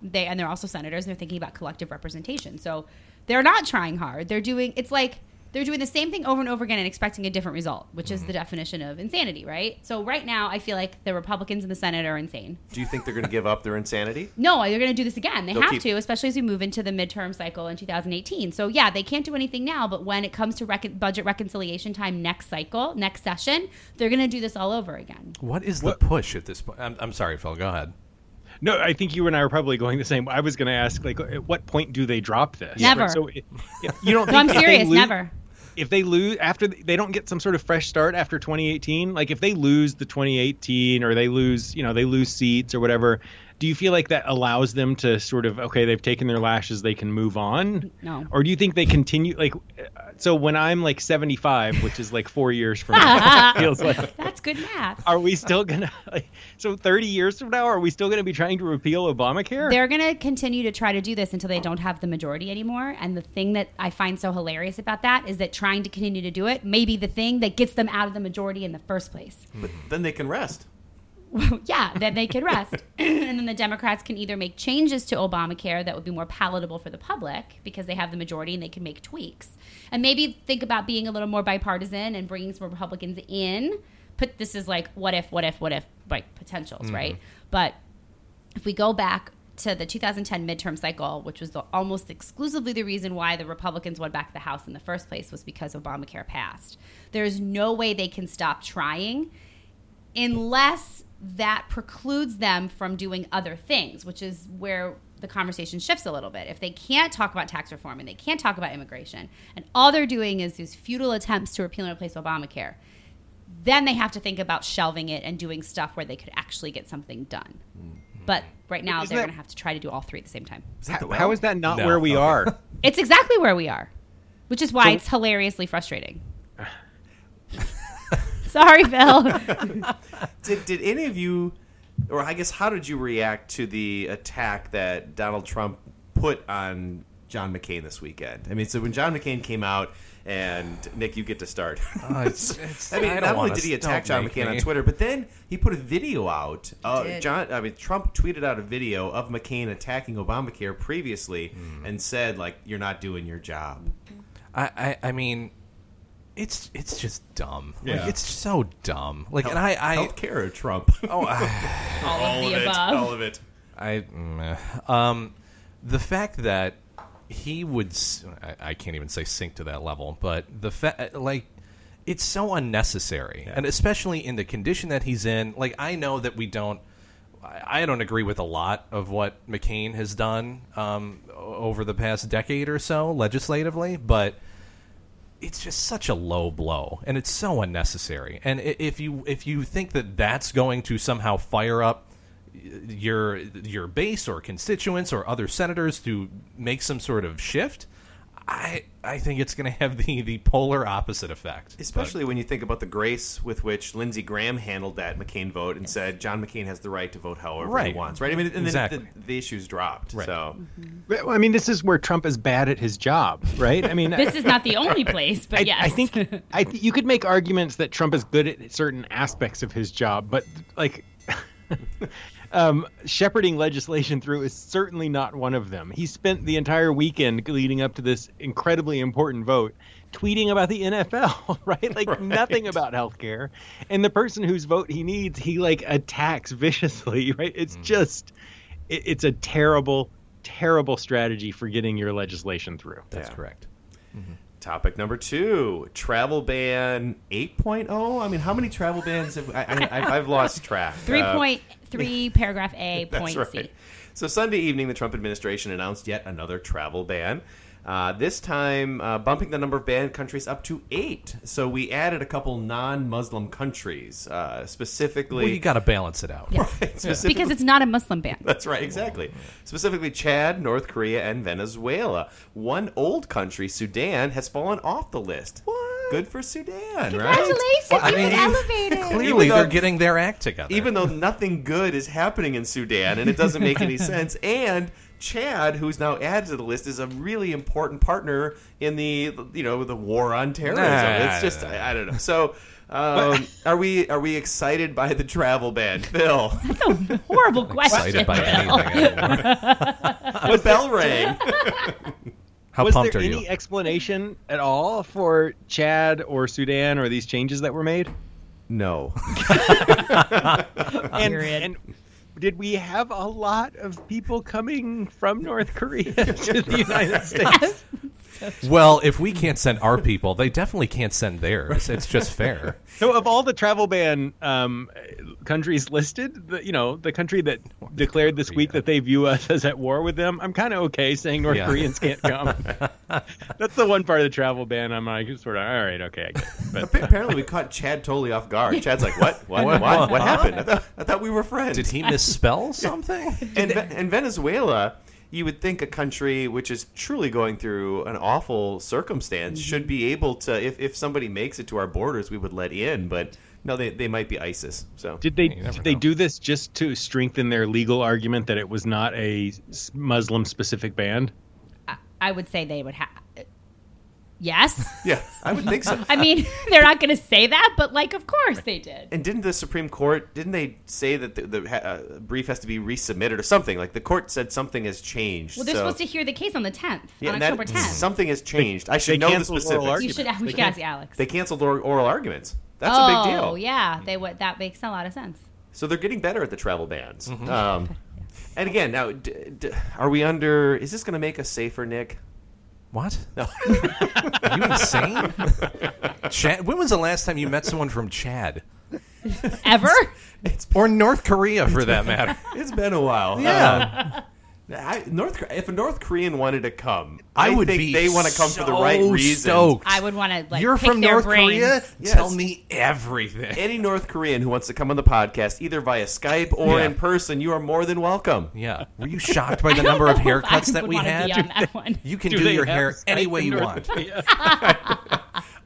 they, and they're also senators and they're thinking about collective representation. So they're not trying hard. They're doing, it's like, they're doing the same thing over and over again and expecting a different result, which is the mm-hmm. definition of insanity, right? So right now, I feel like the Republicans in the Senate are insane. Do you think they're going to give up their insanity? No, they're going to do this again. They They'll have keep- to, especially as we move into the midterm cycle in 2018. So yeah, they can't do anything now, but when it comes to recon- budget reconciliation time next cycle, next session, they're going to do this all over again. What is the push at this point? I'm, I'm sorry, Phil. Go ahead. No, I think you and I are probably going the same. I was going to ask, like, at what point do they drop this? Never. So, if, if you don't. No, I'm think if they serious. lose- Never. If they lose after they don't get some sort of fresh start after 2018, like if they lose the 2018 or they lose, you know, they lose seats or whatever, do you feel like that allows them to sort of okay, they've taken their lashes, they can move on? No. Or do you think they continue like? uh, So when I'm like 75, which is like four years from now, it feels like That's good math. are we still gonna like so 30 years from now are we still gonna be trying to repeal obamacare They're going to continue to try to do this until they don't have the majority anymore. And the thing that I find so hilarious about that is that trying to continue to do it may be the thing that gets them out of the majority in the first place. But then they can rest. yeah, then they could rest. and then the Democrats can either make changes to Obamacare that would be more palatable for the public because they have the majority and they can make tweaks. And maybe think about being a little more bipartisan and bringing some Republicans in. Put this is like what if, what if, what if, like potentials, right? Mm-hmm. But if we go back to the 2010 midterm cycle, which was the, almost exclusively the reason why the Republicans won back the House in the first place, was because Obamacare passed. There's no way they can stop trying unless that precludes them from doing other things, which is where the conversation shifts a little bit. If they can't talk about tax reform and they can't talk about immigration, and all they're doing is these futile attempts to repeal and replace Obamacare, then they have to think about shelving it and doing stuff where they could actually get something done. Mm-hmm. But right now, Isn't they're going to have to try to do all three at the same time. How, how is that not No. where we Okay. are? It's exactly where we are, which is why So- it's hilariously frustrating. Sorry, Phil. Did, did any of you, or I guess, how did you react to the attack that Donald Trump put on John McCain this weekend? I mean, so when John McCain came out, and Nick, you get to start. Oh, it's- it's- I mean, I don't only did he attack John make McCain on. Twitter, but then he put a video out. Uh. John, I mean, Trump tweeted out a video of McCain attacking Obamacare previously, Hmm. and said like, "You're not doing your job." I, I, I mean, it's it's just dumb. Yeah. Like it's so dumb. Like, and I, I, Healthcare or Trump? oh, I, all of the of it, above. all of it. I, mm, um, the fact that he would, s- I, I can't even say sink to that level, but the fact, like, it's so unnecessary, and especially in the condition that he's in. Like, I know that we don't. I I don't agree with a lot of what McCain has done um, o- over the past decade or so legislatively, but it's just such a low blow, and it's so unnecessary. And if you if you think that that's going to somehow fire up your your base or constituents or other senators to make some sort of shift, I I think it's going to have the the polar opposite effect. Especially when you think about the grace with which Lindsey Graham handled that McCain vote and said John McCain has the right to vote however Right. he wants, right? I mean, and Exactly. then the, the issues dropped. Right. So mm-hmm. Well, I mean, this is where Trump is bad at his job, right? I mean, This is not the only place, but I, yes. I think I th- you could make arguments that Trump is good at certain aspects of his job, but like um, shepherding legislation through is certainly not one of them. He spent the entire weekend leading up to this incredibly important vote tweeting about the NFL, right? Like nothing about healthcare. And the person whose vote he needs, he like attacks viciously, right? It's just it, it's a terrible terrible strategy for getting your legislation through. That's Yeah. correct. Topic number two: travel ban 8.0. I mean, how many travel bans have I, I, I've lost track? Three Uh, point three, paragraph A, That's point right. C. So Sunday evening, the Trump administration announced yet another travel ban. Uh, this time, uh, bumping the number of banned countries up to eight. So we added a couple non-Muslim countries, uh, specifically. Well, you got to balance it out. specifically Because it's not a Muslim ban. That's right, exactly. Specifically, Chad, North Korea, and Venezuela. One old country, Sudan, has fallen off the list. What? Good for Sudan, right? Congratulations, Well, I you've mean, been elevated. Clearly, Even though- they're getting their act together. Even though nothing good is happening in Sudan, and it doesn't make any sense, and Chad, who's now added to the list, is a really important partner in the you know the war on terrorism. Nah. it's just I, I don't know. So. Um, are we are we excited by the travel ban, Phil? That's a horrible question. excited by anything anymore. what bell rang? How was pumped there are any you? explanation at all for Chad or Sudan or these changes that were made? No. And, Period. and did we have a lot of people coming from North Korea to the United States? Well, if we can't send our people, they definitely can't send theirs. It's just fair. So, of all the travel ban um, countries listed, the, you know, the country that declared this week that they view us as at war with them, I'm kind of okay saying North Yeah. Koreans can't come. That's the one part of the travel ban I'm like, sort of, all right, okay, I get. But Apparently, we caught Chad totally off guard. Chad's like, "What? What? What? What, happened? I thought, I thought we were friends." Did he misspell something? and, Ve- and Venezuela, you would think a country which is truly going through an awful circumstance should mm-hmm. be able to, if, if somebody makes it to our borders, we would let in. But no, they, they might be ISIS. So Did they never did they do this just to strengthen their legal argument that it was not a Muslim specific ban? I- I would say they would have. Yes. yeah, I would think so. I mean, they're not going to say that, but like, of course they did. And didn't the Supreme Court didn't they say that the, the uh, brief has to be resubmitted or something? Like the court said something has changed. Well, they're so- supposed to hear the case on the 10th, yeah, on October 10th. Something has changed. I should they know the canceled oral specifics. you arguments. should. We They should can't- ask Alex. They canceled or- oral arguments. That's oh, a big deal. Oh yeah, they would. That makes a lot of sense. So they're getting better at the travel bans. Mm-hmm. Um, and again, now, d- d- are we under? Is this going to make us safer, Nick? What? No. Are you insane? Chad, when was the last time you met someone from Chad Ever? or North Korea, for that matter? it's been a while. Yeah. Um, I, North if a North Korean wanted to come, I I, would think be they want to come for the right reason. I would want to like. You're pick from their North brains. Korea? Yes. Tell me everything. Any North Korean who wants to come on the podcast, either via Skype or Yeah. in person, you are more than welcome. Yeah. Were you shocked by the number of know if I haircuts that we had? Be that. You can Do do, your hair Skype any way you North want.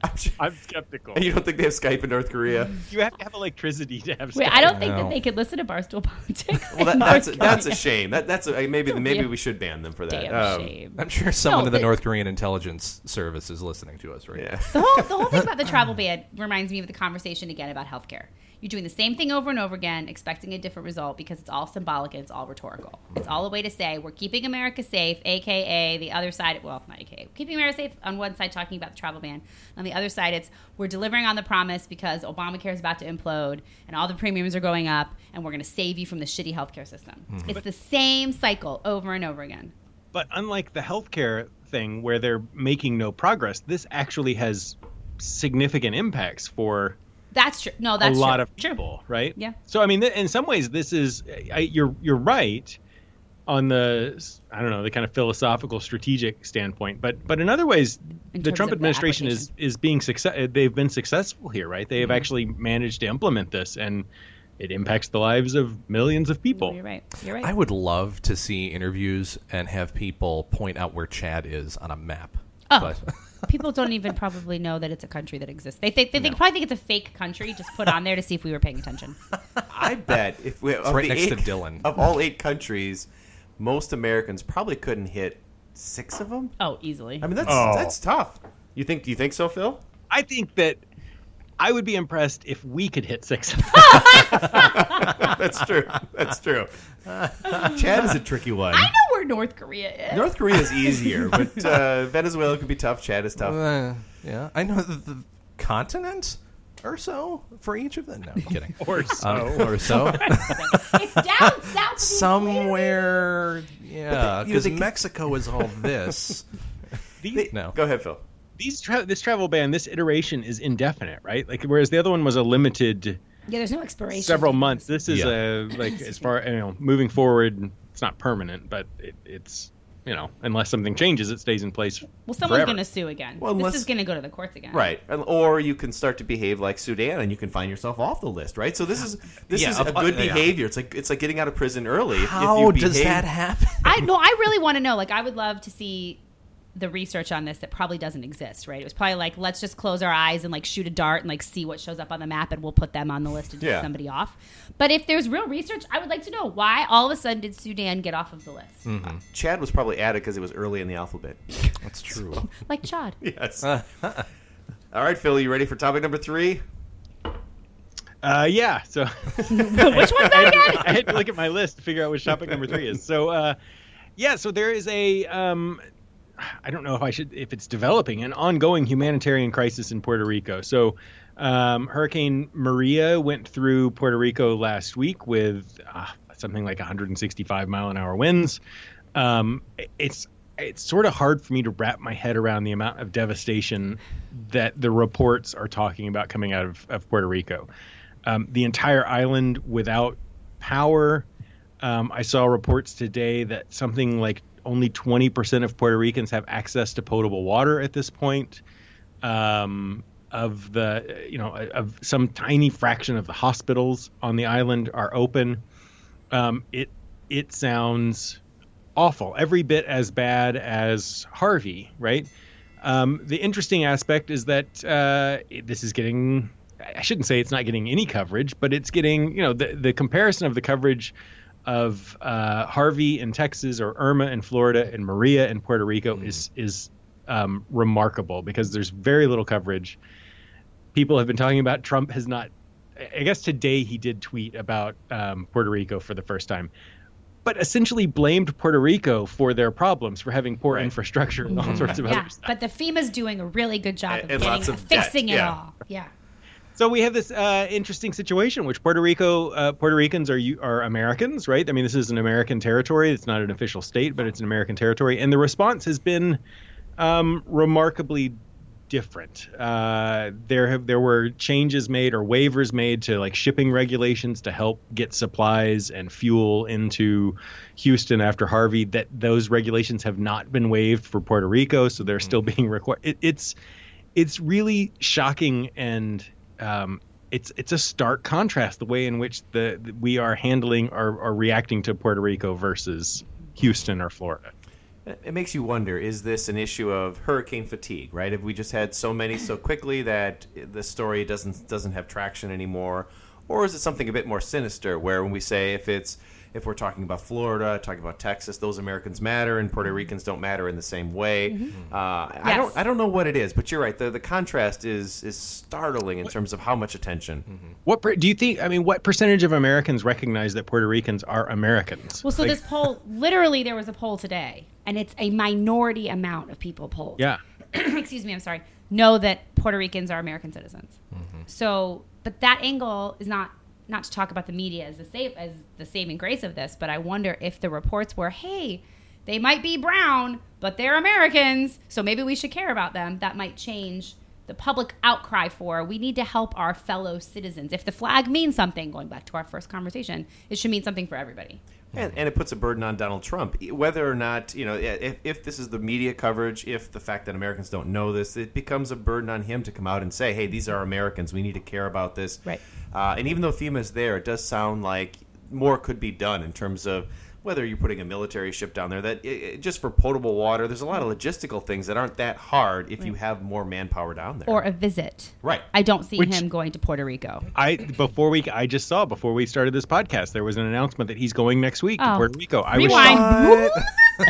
Korea? I'm sure- I'm skeptical. you don't think they have Skype in North Korea? You have to have electricity to have. Wait, Skype. I don't think No. that they could listen to Barstool Politics. Well, that, that's North that's a shame. That that's a, maybe It's a maybe we should ban them for that. Damn Um, shame. I'm sure someone No, in the but- North Korean intelligence service is listening to us right Yeah. now. The whole the whole thing about the travel ban reminds me of the conversation again about healthcare. You're doing the same thing over and over again, expecting a different result because it's all symbolic and it's all rhetorical. It's all a way to say we're keeping America safe, aka the other side. Well, not aka keeping America safe on one side, talking about the travel ban. On the other side, it's we're delivering on the promise because Obamacare is about to implode and all the premiums are going up, and we're going to save you from the shitty healthcare system. Hmm. It's the same cycle over and over again. But unlike the healthcare thing where they're making no progress, this actually has significant impacts for That's true. No, that's a lot true. of True. people, right? Yeah. So I mean, th- in some ways, this is I, you're you're right on the I don't know the kind of philosophical strategic standpoint, but but in other ways, In the Trump of the administration is is being success. They've been successful here, right? They have Mm-hmm. actually managed to implement this, and it impacts the lives of millions of people. You're right. You're right. I would love to see interviews and have people point out where Chad is on a map. Oh. But People don't even probably know that it's a country that exists. They think they think, probably think it's a fake country just put on there to see if we were paying attention. I bet if we of right the next to eight- Dylan. of all eight countries, most Americans probably couldn't hit six of them. Oh, easily. I mean, that's Oh. that's tough. You think? Do you think so, Phil? I think that I would be impressed if we could hit six. That's true. That's true. Chad is a tricky one. I know where North Korea is. North Korea is easier, but uh, Venezuela could be tough. Chad is tough. uh, yeah, I know the, the continent or so for each of them. No, I'm kidding. or so. Um, or so. it's down south. of the Somewhere, yeah, because can- Mexico is all this. These, No. Go ahead, Phil. these tra- this travel ban, this iteration is indefinite, right? Like whereas the other one was a limited Yeah, there's no expiration. several months. This is Yeah. a like as far you know moving forward. It's not permanent, but it, it's you know unless something changes, it stays in place. Well, someone's going to sue again. Well, this is going to go to the courts again. Right, or you can start to behave like Sudan, and you can find yourself off the list. Right. So this is this Yeah, is a of- good yeah. behavior. It's like it's like getting out of prison early. If- if How you does that happen? I no, I really want to know. Like, I would love to see the research on this that probably doesn't exist. Right? It was probably like, let's just close our eyes and like shoot a dart and like see what shows up on the map, and we'll put them on the list to take Yeah. somebody off. But if there's real research, I would like to know why all of a sudden did Sudan get off of the list, Chad was probably added because it was early in the alphabet. That's true. like Chad. Yes. All right, Phil, you ready for topic number three? Uh, yeah. So Which one's that again? I had to look at my list to figure out which topic number three is. So, uh, yeah, so there is a, um, I don't know if I should, if it's developing an ongoing humanitarian crisis in Puerto Rico. So, um, Hurricane Maria went through Puerto Rico last week with uh, something like 165 mile an hour winds. Um, it's it's sort of hard for me to wrap my head around the amount of devastation that the reports are talking about coming out of, of Puerto Rico. Um, the entire island without power. Um, I saw reports today that something like only 20% of Puerto Ricans have access to potable water at this point. Um, of the, you know, of some tiny fraction of the hospitals on the island are open. Um, it it sounds awful, every bit as bad as Harvey, right? Um, the interesting aspect is that uh, this is getting. I shouldn't say it's not getting any coverage, but it's getting, you know, the, the comparison of the coverage of uh, Harvey in Texas or Irma in Florida and Maria in Puerto Rico is is um, remarkable because there's very little coverage. People have been talking about Trump has not. I guess today he did tweet about um, Puerto Rico for the first time, but essentially blamed Puerto Rico for their problems for having poor Right. infrastructure and all sorts of Yeah, other stuff. but the FEMA's doing a really good job And- of and getting lots of debt, fixing it yeah. all. Yeah. So we have this uh, interesting situation, which Puerto Rico, uh, Puerto Ricans are you- are Americans, right? I mean, this is an American territory. It's not an official state, but it's an American territory, and the response has been um, remarkably different. Uh, there have there were changes made or waivers made to like shipping regulations to help get supplies and fuel into Houston after Harvey. That those regulations have not been waived for Puerto Rico, so they're still being required. It, it's it's really shocking and um, it's it's a stark contrast the way in which the, the we are handling or, or reacting to Puerto Rico versus Houston or Florida. It makes you wonder: Is this an issue of hurricane fatigue? Right? Have we just had so many so quickly that the story doesn't doesn't have traction anymore, or is it something a bit more sinister? Where when we say if it's if we're talking about Florida, talking about Texas, those Americans matter, and Puerto Ricans don't matter in the same way. Mm-hmm. Uh, I don't I don't know what it is, but you're right. The the contrast is is startling in terms of how much attention. What per, do you think? I mean, what percentage of Americans recognize that Puerto Ricans are Americans? Well, so Like, this poll, literally, there was a poll today, and it's a minority amount of people polled. yeah, excuse me, I'm sorry, know that Puerto Ricans are American citizens. So, but that angle is not not to talk about the media as the save as the saving grace of this, but I wonder if the reports were, hey, they might be brown, but they're Americans, so maybe we should care about them. That might change the public outcry for we need to help our fellow citizens. If the flag means something, going back to our first conversation, it should mean something for everybody. And, and it puts a burden on Donald Trump. Whether or not, you know, if, if this is the media coverage, if the fact that Americans don't know this, it becomes a burden on him to come out and say, hey, these are Americans. We need to care about this. Right. Uh, and even though FEMA is there, it does sound like more could be done in terms of whether you're putting a military ship down there that it, it- just for potable water there's a lot of logistical things that aren't that hard if you have more manpower down there Or a visit. right I don't see Which- him going to Puerto Rico. I before we I just saw before we started this podcast there was an announcement that he's going next week to Oh. Puerto Rico. I was Rewind.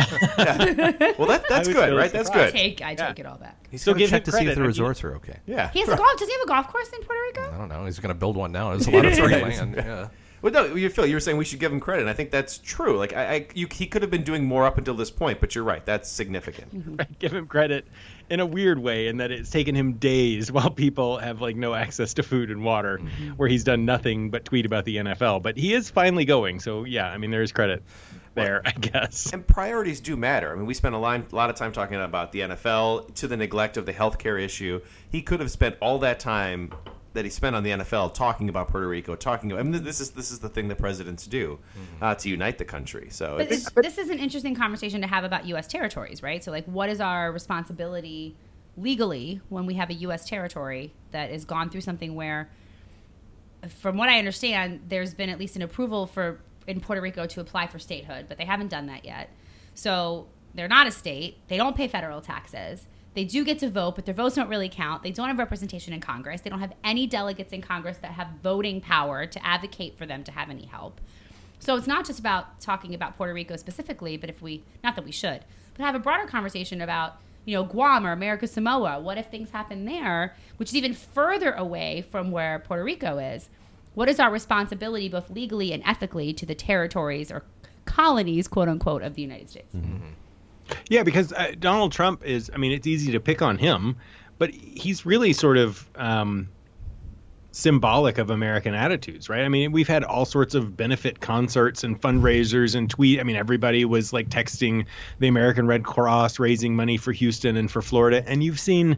well that, that's good really right that's I good take I take it all back. He's Still going to check to see if the resorts are okay. yeah He has a golf. Does he have a golf course in Puerto Rico? I don't know. He's going to build one now. There's a lot of free land. Yeah. Well, no, you Phil, you were saying we should give him credit, and I think that's true. Like, I, I you, he could have been doing more up until this point, but you're right, that's significant. Right, give him credit in a weird way in that it's taken him days while people have like no access to food and water mm-hmm. where he's done nothing but tweet about the NFL but he is finally going so yeah I mean there's credit there I guess And priorities do matter. I mean, we spent a line, lot of time talking about the NFL to the neglect of the healthcare issue. He could have spent all that time that he spent on the NFL talking about Puerto Rico, talking. I mean, this is this is the thing that presidents do uh, to unite the country. So But it's, this, this is an interesting conversation to have about U.S. territories, right? So, like, what is our responsibility legally when we have a U.S. territory that has gone through something where, from what I understand, there's been at least an approval for in Puerto Rico to apply for statehood, but they haven't done that yet. So they're not a state. They don't pay federal taxes. They do get to vote, but their votes don't really count. They don't have representation in Congress. They don't have any delegates in Congress that have voting power to advocate for them to have any help. So it's not just about talking about Puerto Rico specifically, but if we, not that we should, but have a broader conversation about, you know, Guam or America Samoa. What if things happen there, which is even further away from where Puerto Rico is? What is our responsibility, both legally and ethically, to the territories or colonies, quote unquote, of the United States? Mm-hmm. Yeah because uh, Donald Trump is I mean it's easy to pick on him but he's really sort of um, symbolic of American attitudes, right? I mean, we've had all sorts of benefit concerts and fundraisers and tweet. I mean, everybody was like texting the American Red Cross raising money for Houston and for Florida, and you've seen.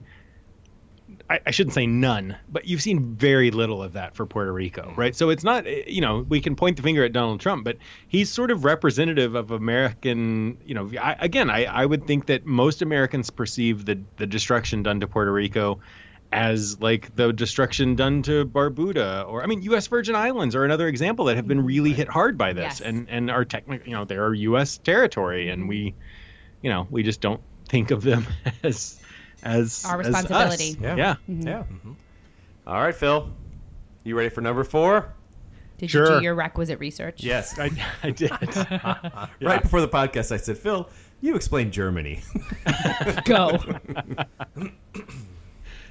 I, I shouldn't say none, but you've seen very little of that for Puerto Rico, right? So it's not, eh, you know, we can point the finger at Donald Trump, but he's sort of representative of American, you know, I, again, I, I would think that most Americans perceive the, the destruction done to Puerto Rico as like the destruction done to Barbuda or I mean US Virgin Islands are another example that have been really hit hard by this Yes. and and are technically you know they're US territory and we you know we just don't think of them as as Our as us. responsibility. Yeah. yeah, yeah. All right, Phil, you ready for number four? Did you do your requisite research? Yes. I, I did. Right before the podcast, I said, Phil, you explain Germany. Go.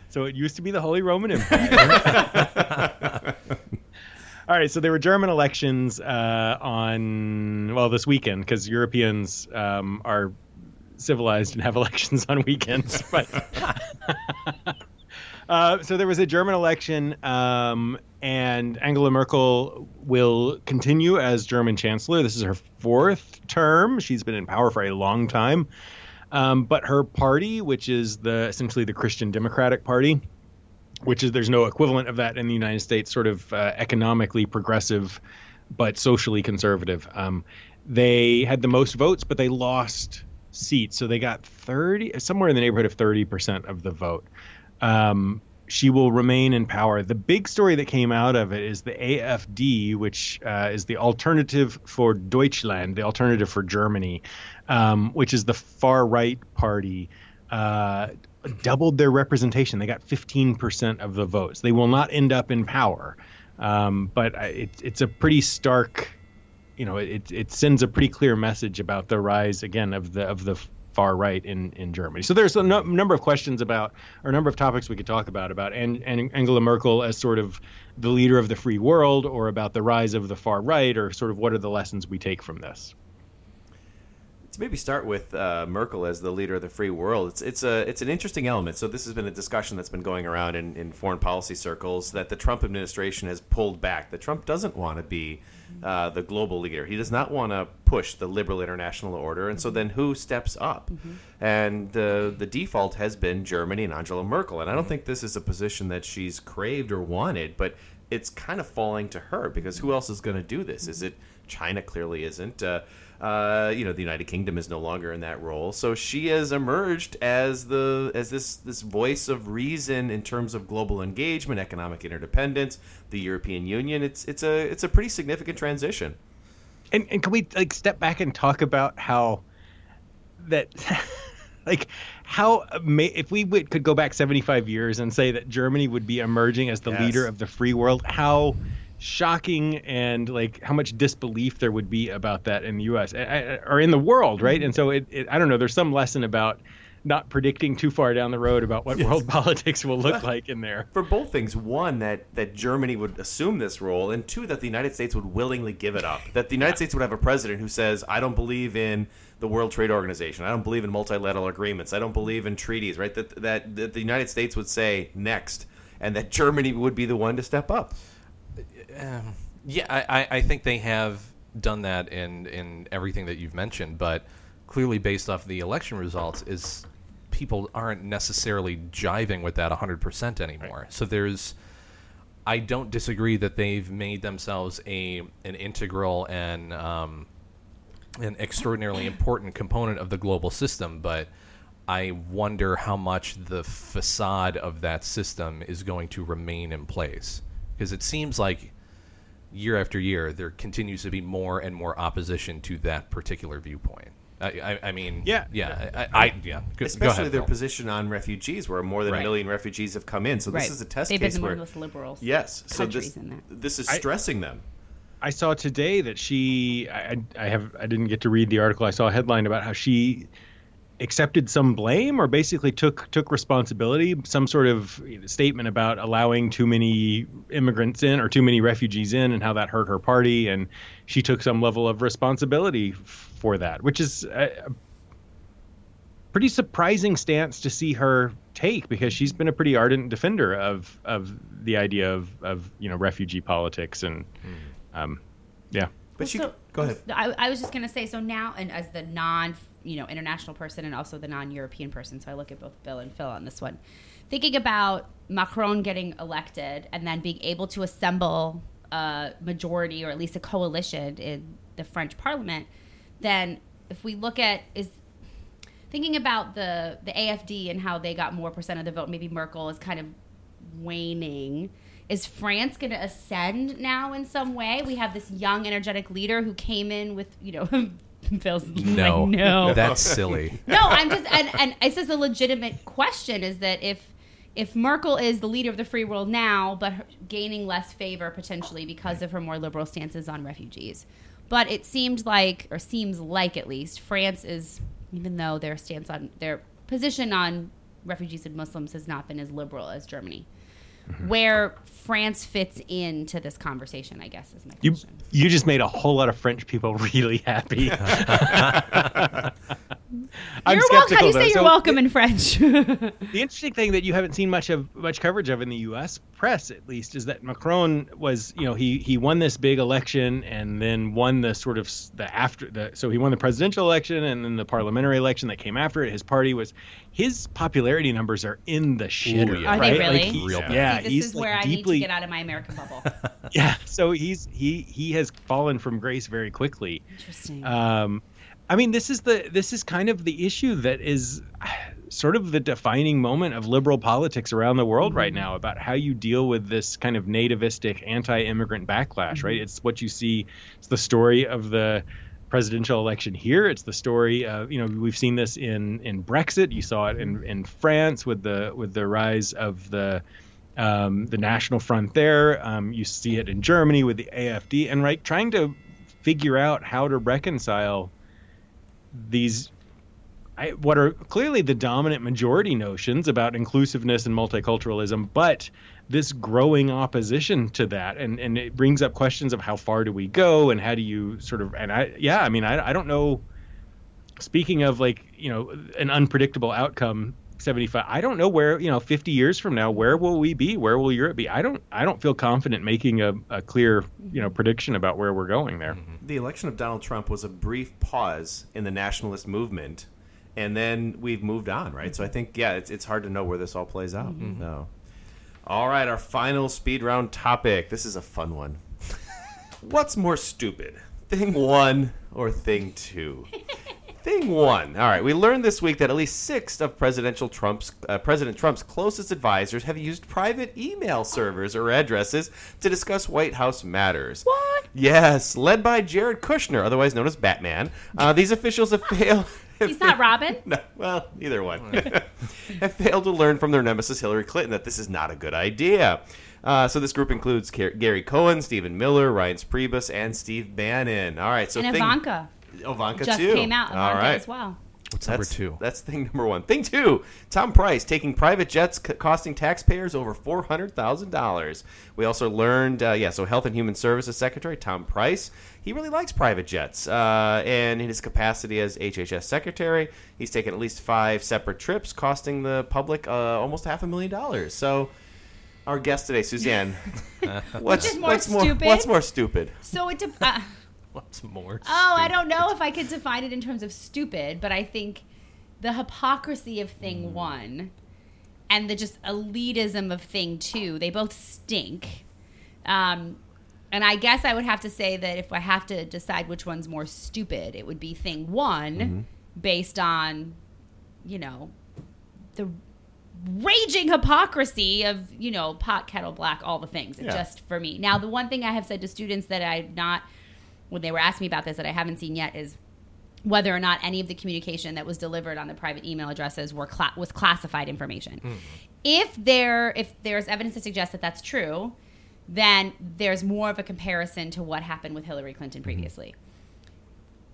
So it used to be the Holy Roman Empire. All right, so there were German elections uh, on well this weekend because Europeans um, are civilized and have elections on weekends. But uh, so there was a German election, um, and Angela Merkel will continue as German chancellor. This is her fourth term. She's been in power for a long time. Um, but her party, which is the essentially the Christian Democratic Party, which is there's no equivalent of that in the United States, sort of uh, economically progressive but socially conservative. Um, they had the most votes, but they lost seats, so they got 30, somewhere in the neighborhood of 30 percent of the vote. Um, she will remain in power. The big story that came out of it is the AFD, which uh, is the alternative for Deutschland, the alternative for Germany, um, which is the far right party. Uh, doubled their representation. They got 15% of the votes. They will not end up in power, um, but it, it's a pretty stark. You know, it it sends a pretty clear message about the rise again of the of the far right in, in Germany. So there's a no, number of questions about, or a number of topics we could talk about, about and, An- Angela Merkel as sort of the leader of the free world, or about the rise of the far right, or sort of what are the lessons we take from this. To maybe start with uh, Merkel as the leader of the free world, it's it's a it's an interesting element. So this has been a discussion that's been going around in, in foreign policy circles that the Trump administration has pulled back. That Trump doesn't want to be uh, the global leader. He does not want to push the liberal international order. And so then who steps up? Mm-hmm. And the the default has been Germany and Angela Merkel. And I don't think this is a position that she's craved or wanted, but it's kind of falling to her because who else is going to do this? Is it China? Clearly isn't. Uh, uh, you know, the United Kingdom is no longer in that role, so she has emerged as the as this this voice of reason in terms of global engagement, economic interdependence, the European Union. It's it's a it's a pretty significant transition. And and can we like step back and talk about how that. like how if we would, could go back 75 years and say that Germany would be emerging as the yes. leader of the free world, how shocking and like how much disbelief there would be about that in the U.S. or in the world, right? Mm-hmm. And so it, it, I don't know. There's some lesson about not predicting too far down the road about what yes. world politics will look like in there. For both things, one that that Germany would assume this role, and two that the United States would willingly give it up. That the United yeah. States would have a president who says, "I don't believe in the World Trade Organization. I don't believe in multilateral agreements. I don't believe in treaties." Right? That that, that the United States would say next, and that Germany would be the one to step up. Um, yeah, I, I think they have done that in in everything that you've mentioned, but clearly based off the election results is people aren't necessarily jiving with that 100% anymore. Right. So there's I don't disagree that they've made themselves a an integral and um, an extraordinarily important component of the global system, but I wonder how much the facade of that system is going to remain in place because it seems like year after year, there continues to be more and more opposition to that particular viewpoint. I, I, I mean, yeah, yeah, I, I yeah. Go, Especially go ahead, their Phil. position on refugees, where more than right. a million refugees have come in. So this right. is a test They've case been where one of the liberals. Yes, so this this is stressing them. I saw today that she, I, I have, I didn't get to read the article. I saw a headline about how she accepted some blame or basically took took responsibility some sort of statement about allowing too many immigrants in or too many refugees in and how that hurt her party. And she took some level of responsibility for that which is a pretty surprising stance to see her take because she's been a pretty ardent defender of of the idea of of you know refugee politics and mm. um, yeah. But well, she so, go ahead. I, I was just going to say so now and as the non you know international person and also the non-European person. So I look at both Bill and Phil on this one. Thinking about Macron getting elected and then being able to assemble a majority or at least a coalition in the French Parliament, then if we look at is thinking about the the AFD and how they got more percent of the vote, maybe Merkel is kind of waning. Is France going to ascend now in some way? We have this young, energetic leader who came in with, you know, Phil's no, like, no, that's silly. no, I'm just and and it's just a legitimate question. Is that if if Merkel is the leader of the free world now, but gaining less favor potentially because of her more liberal stances on refugees, but it seemed like, or seems like at least, France is, even though their stance on their position on refugees and Muslims has not been as liberal as Germany mm-hmm. where France fits into this conversation, I guess is my question. You, you just made a whole lot of French people really happy. I'm you're welcome. How do you say though. you're So welcome in French? The interesting thing that you haven't seen much of much coverage of in the U.S. press, at least, is that Macron was, you know, he he won this big election and then won the sort of the after the so he won the presidential election and then the parliamentary election that came after it. His party was his popularity numbers are in the shitter. yeah. Are they right? really? Like, he's- Real yeah. See, this he's is like, where I deeply, need to get out of my American bubble. yeah. So he's he he has fallen from grace very quickly. Interesting. Um, I mean, this is the this is kind of the issue that is sort of the defining moment of liberal politics around the world right now about how you deal with this kind of nativistic anti-immigrant backlash. Right? It's what you see. It's the story of the presidential election here. It's the story of you know we've seen this in in Brexit. You saw it in in France with the with the rise of the um, the National Front there. Um, you see it in Germany with the AFD, and right, trying to figure out how to reconcile these I, what are clearly the dominant majority notions about inclusiveness and multiculturalism, but this growing opposition to that, and and it brings up questions of how far do we go, and how do you sort of, and I, yeah, I mean, I, I don't know. Speaking of like, you know, an unpredictable outcome, seventy five. I don't know where, you know, fifty years from now, where will we be? Where will Europe be? I don't, I don't feel confident making a, a clear, you know, prediction about where we're going there. Mm-hmm. The election of Donald Trump was a brief pause in the nationalist movement, and then we've moved on, right? So I think, yeah, it's, it's hard to know where this all plays out. Mm-hmm. So. All right, our final speed round topic. This is a fun one. What's more stupid, thing one or thing two? Thing one. All right, we learned this week that at least six of presidential Trump's uh, President Trump's closest advisors have used private email servers or addresses to discuss White House matters. What? Yes, led by Jared Kushner, otherwise known as Batman. Uh, these officials have failed. He's not Robin. No, well, either one. have failed to learn from their nemesis Hillary Clinton that this is not a good idea. Uh, so this group includes Car- Gary Cohen, Stephen Miller, Ryan Priebus, and Steve Bannon. All right, so and thing- Ivanka Ivanka just too. came out. Ivanka right. as well. What's number That's- two? That's thing number one. Thing two, Tom Price taking private jets c- costing taxpayers over $400,000. We also learned, uh, yeah, so Health and Human Services Secretary Tom Price, he really likes private jets. Uh, and in his capacity as HHS Secretary, he's taken at least five separate trips costing the public uh, almost half a million dollars. So our guest today, Suzanne, what's, more what's more stupid? what's more stupid? So it. De- uh, What's more? oh, I don't know if I could define it in terms of stupid, but I think the hypocrisy of thing one and the just elitism of thing two, they both stink. Um, and I guess I would have to say that if I have to decide which one's more stupid, it would be thing one based on, you know, the raging hypocrisy of, you know, pot, kettle black, all the things. Yeah. Just for me. Now, the one thing I have said to students that I've not, when they were asking me about this, that I haven't seen yet is whether or not any of the communication that was delivered on the private email addresses were cla- was classified information. Hmm. If there if there's evidence to suggest that that's true, then there's more of a comparison to what happened with Hillary Clinton hmm. previously.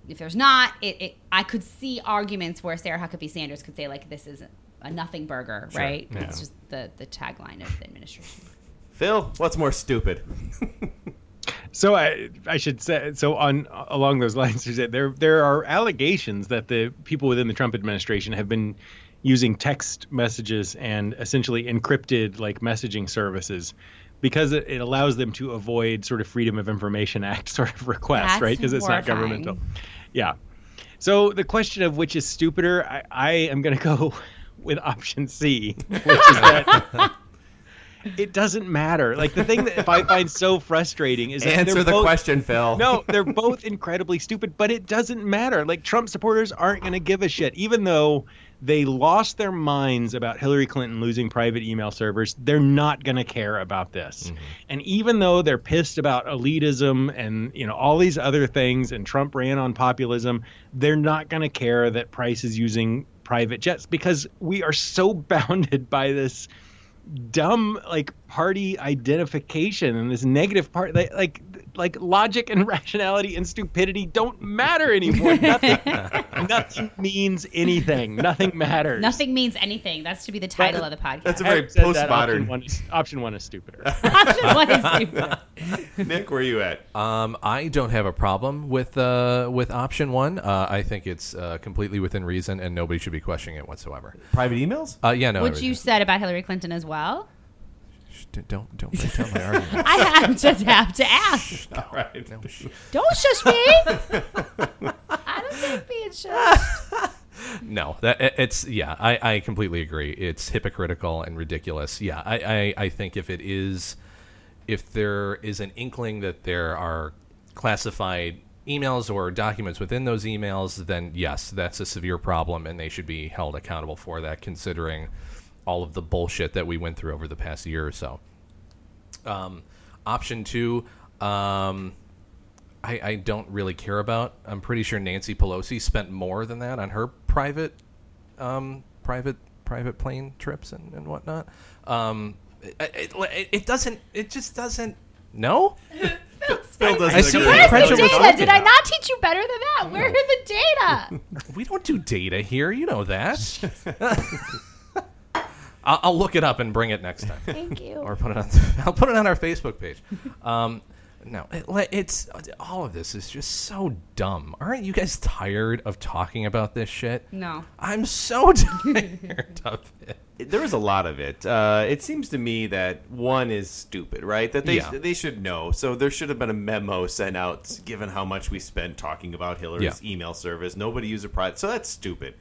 If there's not, it, it I could see arguments where Sarah Huckabee Sanders could say like this is a nothing burger, right? yeah. It's just the the tagline of the administration. Phil, what's more stupid? So I I should say so on along those lines there there are allegations that the people within the Trump administration have been using text messages and essentially encrypted like messaging services because it, it allows them to avoid sort of freedom of information act sort of requests That's right? Because it's not governmental. Yeah. So the question of which is stupider I, I am going to go with option C which is that it doesn't matter like the thing that I find so frustrating is that Answer the both- question, Phil. no, they're both incredibly stupid, but it doesn't matter. Like Trump supporters aren't going to give a shit, even though they lost their minds about Hillary Clinton losing private email servers. They're not going to care about this. Mm-hmm. And even though they're pissed about elitism and you know all these other things, and Trump ran on populism, they're not going to care that Price is using private jets because we are so bounded by this dumb like party identification and this negative part like, like logic and rationality and stupidity don't matter anymore. Nothing, nothing means anything. Nothing matters. Nothing means anything. That's to be the title of the podcast. That's a very I've postmodern- Option one, is, option one is stupider. Option one is stupid. Nick, where are you at? Um, I don't have a problem with uh, with option one. Uh, I think it's uh, completely within reason, and nobody should be questioning it whatsoever. Private emails? Uh, yeah, no. Which you said about Hillary Clinton as well. Shh, d- don't don't break down my argument. I have, just have to ask. All right. Don't shush me. I don't take being shushed. No, that it- it's yeah. I, I completely agree. It's hypocritical and ridiculous. Yeah, I, I I think if it is, if there is an inkling that there are classified emails or documents within those emails, then yes, that's a severe problem, and they should be held accountable for that, considering all of the bullshit that we went through over the past year or so. Um, option two, um, I, I don't really care about. I'm pretty sure Nancy Pelosi spent more than that on her private, um, private, private plane trips and, and whatnot. Um, it, it, it doesn't. It just doesn't. No. Phil doesn't I see agree. the Where's the data? Did I not teach you better than that? Where are the data? We don't do data here. You know that. I'll, I'll look it up and bring it next time. Thank you. or put it on. I'll put it on our Facebook page. Um, no, it, it's all of this is just so dumb. Aren't you guys tired of talking about this shit? No. I'm so tired of it. There is a lot of it. Uh, it seems to me that one is stupid, right? That they Yeah. they should know. So there should have been a memo sent out, given how much we spent talking about Hillary's email service. Nobody used a private, so that's stupid.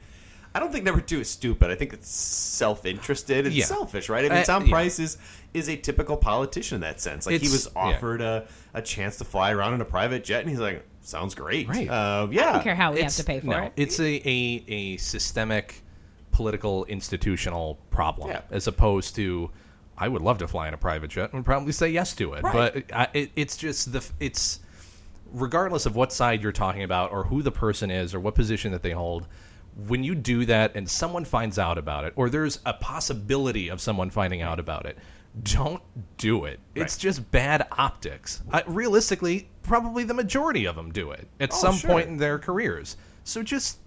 I don't think number two is stupid. I think it's self-interested and Yeah. selfish, right? I mean, Uh, Tom yeah. Price is is a typical politician in that sense. Like he It's- was yeah. offered a, a chance to fly around in a private jet, and he's like, "Sounds great." Right. Uh, yeah. I don't care how we have to pay for no, it. It's a, a, a systemic, political, institutional problem, Yeah. as opposed to. I would love to fly in a private jet and would probably say yes to it, Right. but I, it, it's just the it's regardless of what side you're talking about or who the person is or what position that they hold. When you do that and someone finds out about it, or there's a possibility of someone finding out about it, don't do it. It's just bad optics. I, realistically, probably the majority of them do it at Oh, some sure. point in their careers. So just,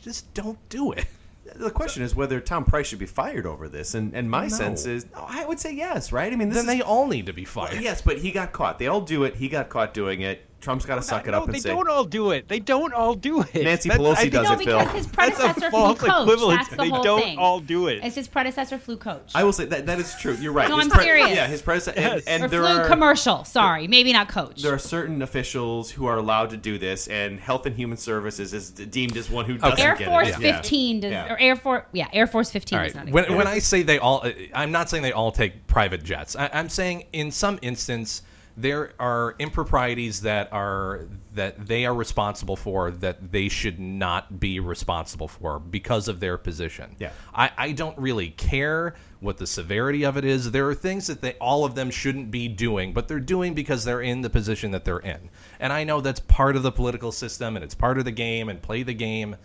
just don't do it. The question is whether Tom Price should be fired over this, and, and my No. sense is, no, I would say yes, right? I mean, this Then is, they all need to be fired. yes, but he got caught. They all do it. He got caught doing it. Trump's got to suck it no, up and they say, don't all do it. They don't all do it. Nancy Pelosi I think does No, it, Phil. because his That's predecessor a flew false coach. equivalent. That's the they whole don't thing. all do it. It's his predecessor flew coach. I will say that that is true. You're right. No, His I'm serious. Yeah, his predecessor. Yes. And, and or there flew are commercial. Sorry, maybe not coach. there are certain officials who are allowed to do this, and Health and Human Services is deemed as one who doesn't Air get Force it. Yeah. 15 does, Yeah. or Air Force, yeah, Air Force 15 All does right. not When, when I say they all, uh, I'm not saying they all take private jets. I, I'm saying in some instance there are improprieties that are that they are responsible for that they should not be responsible for because of their position. Yeah. I, I don't really care what the severity of it is. There are things that they all of them shouldn't be doing, but they're doing because they're in the position that they're in. And I know that's part of the political system and it's part of the game and play the game,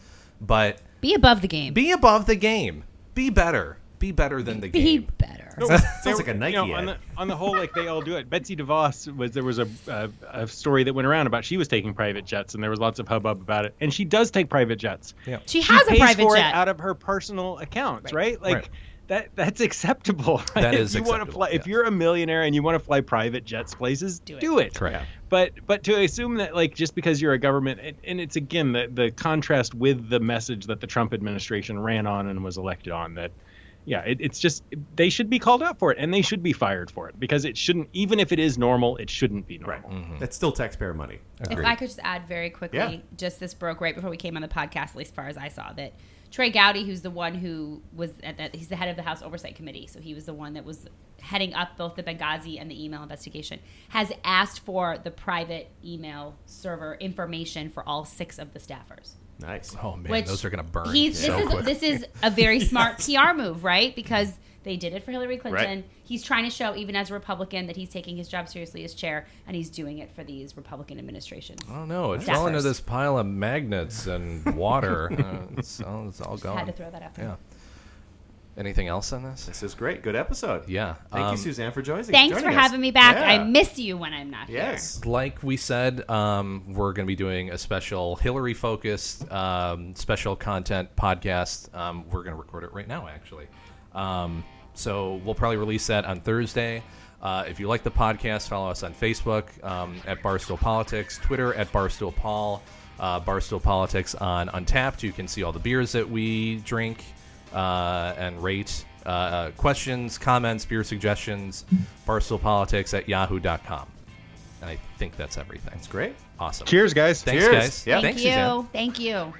but Be above the game. be above the game. Be better. Be better than the game. Be game. better. Sounds like a Nike you know, ad. on the on the whole, like they all do it. Betsy DeVos was there was a, a a story that went around about she was taking private jets, and there was lots of hubbub about it. And she does take private jets. Yeah. She has a pays private for jet. it out of her personal accounts, right? Like Right. that that's acceptable. Right? That if is you wanna acceptable, fly, yes. if you're a millionaire and you want to fly private jets places, Do do it. it. Correct. But but to assume that like just because you're a government and, and it's again the the contrast with the message that the Trump administration ran on and was elected on that yeah it, it's just they should be called out for it and they should be fired for it because it shouldn't even if it is normal it shouldn't be normal. Right, mm-hmm. That's still taxpayer money. If I could just add very quickly, Yeah. just this broke right before we came on the podcast, at least as far as I saw, that Trey Gowdy, who's the one who was at that, he's the head of the House Oversight Committee, so he was the one that was heading up both the Benghazi and the email investigation, has asked for the private email server information for all six of the staffers. Nice. Oh man, Which those are going to burn He's, so this is this is a very smart PR move, right? Because they did it for Hillary Clinton. Right. He's trying to show, even as a Republican, that he's taking his job seriously as chair, and he's doing it for these Republican administrations. I don't know. It Staffers. fell into this pile of magnets and water. uh, it's, all, it's all gone. Had to throw that out there. Yeah. Anything else on this? This is great. Good episode. Yeah. Thank Um, you, Suzanne, for joining. Thanks joining for us. having me back. Yeah. I miss you when I'm not here. Yes. Like we said, um, we're going to be doing a special Hillary focused um, special content podcast. Um, we're going to record it right now, actually. Um, so we'll probably release that on Thursday. Uh, if you like the podcast, follow us on Facebook um, at Barstool Politics, Twitter at Barstool Paul, uh, Barstool Politics on Untappd. You can see all the beers that we drink uh, and rate. Uh, uh, questions, comments, beer suggestions, Barstool Politics at yahoo.com. And I think that's everything. That's great. Awesome. Cheers, guys. Thanks, Cheers. guys. Yeah. Thank Thanks, you. Suzanne. Thank you.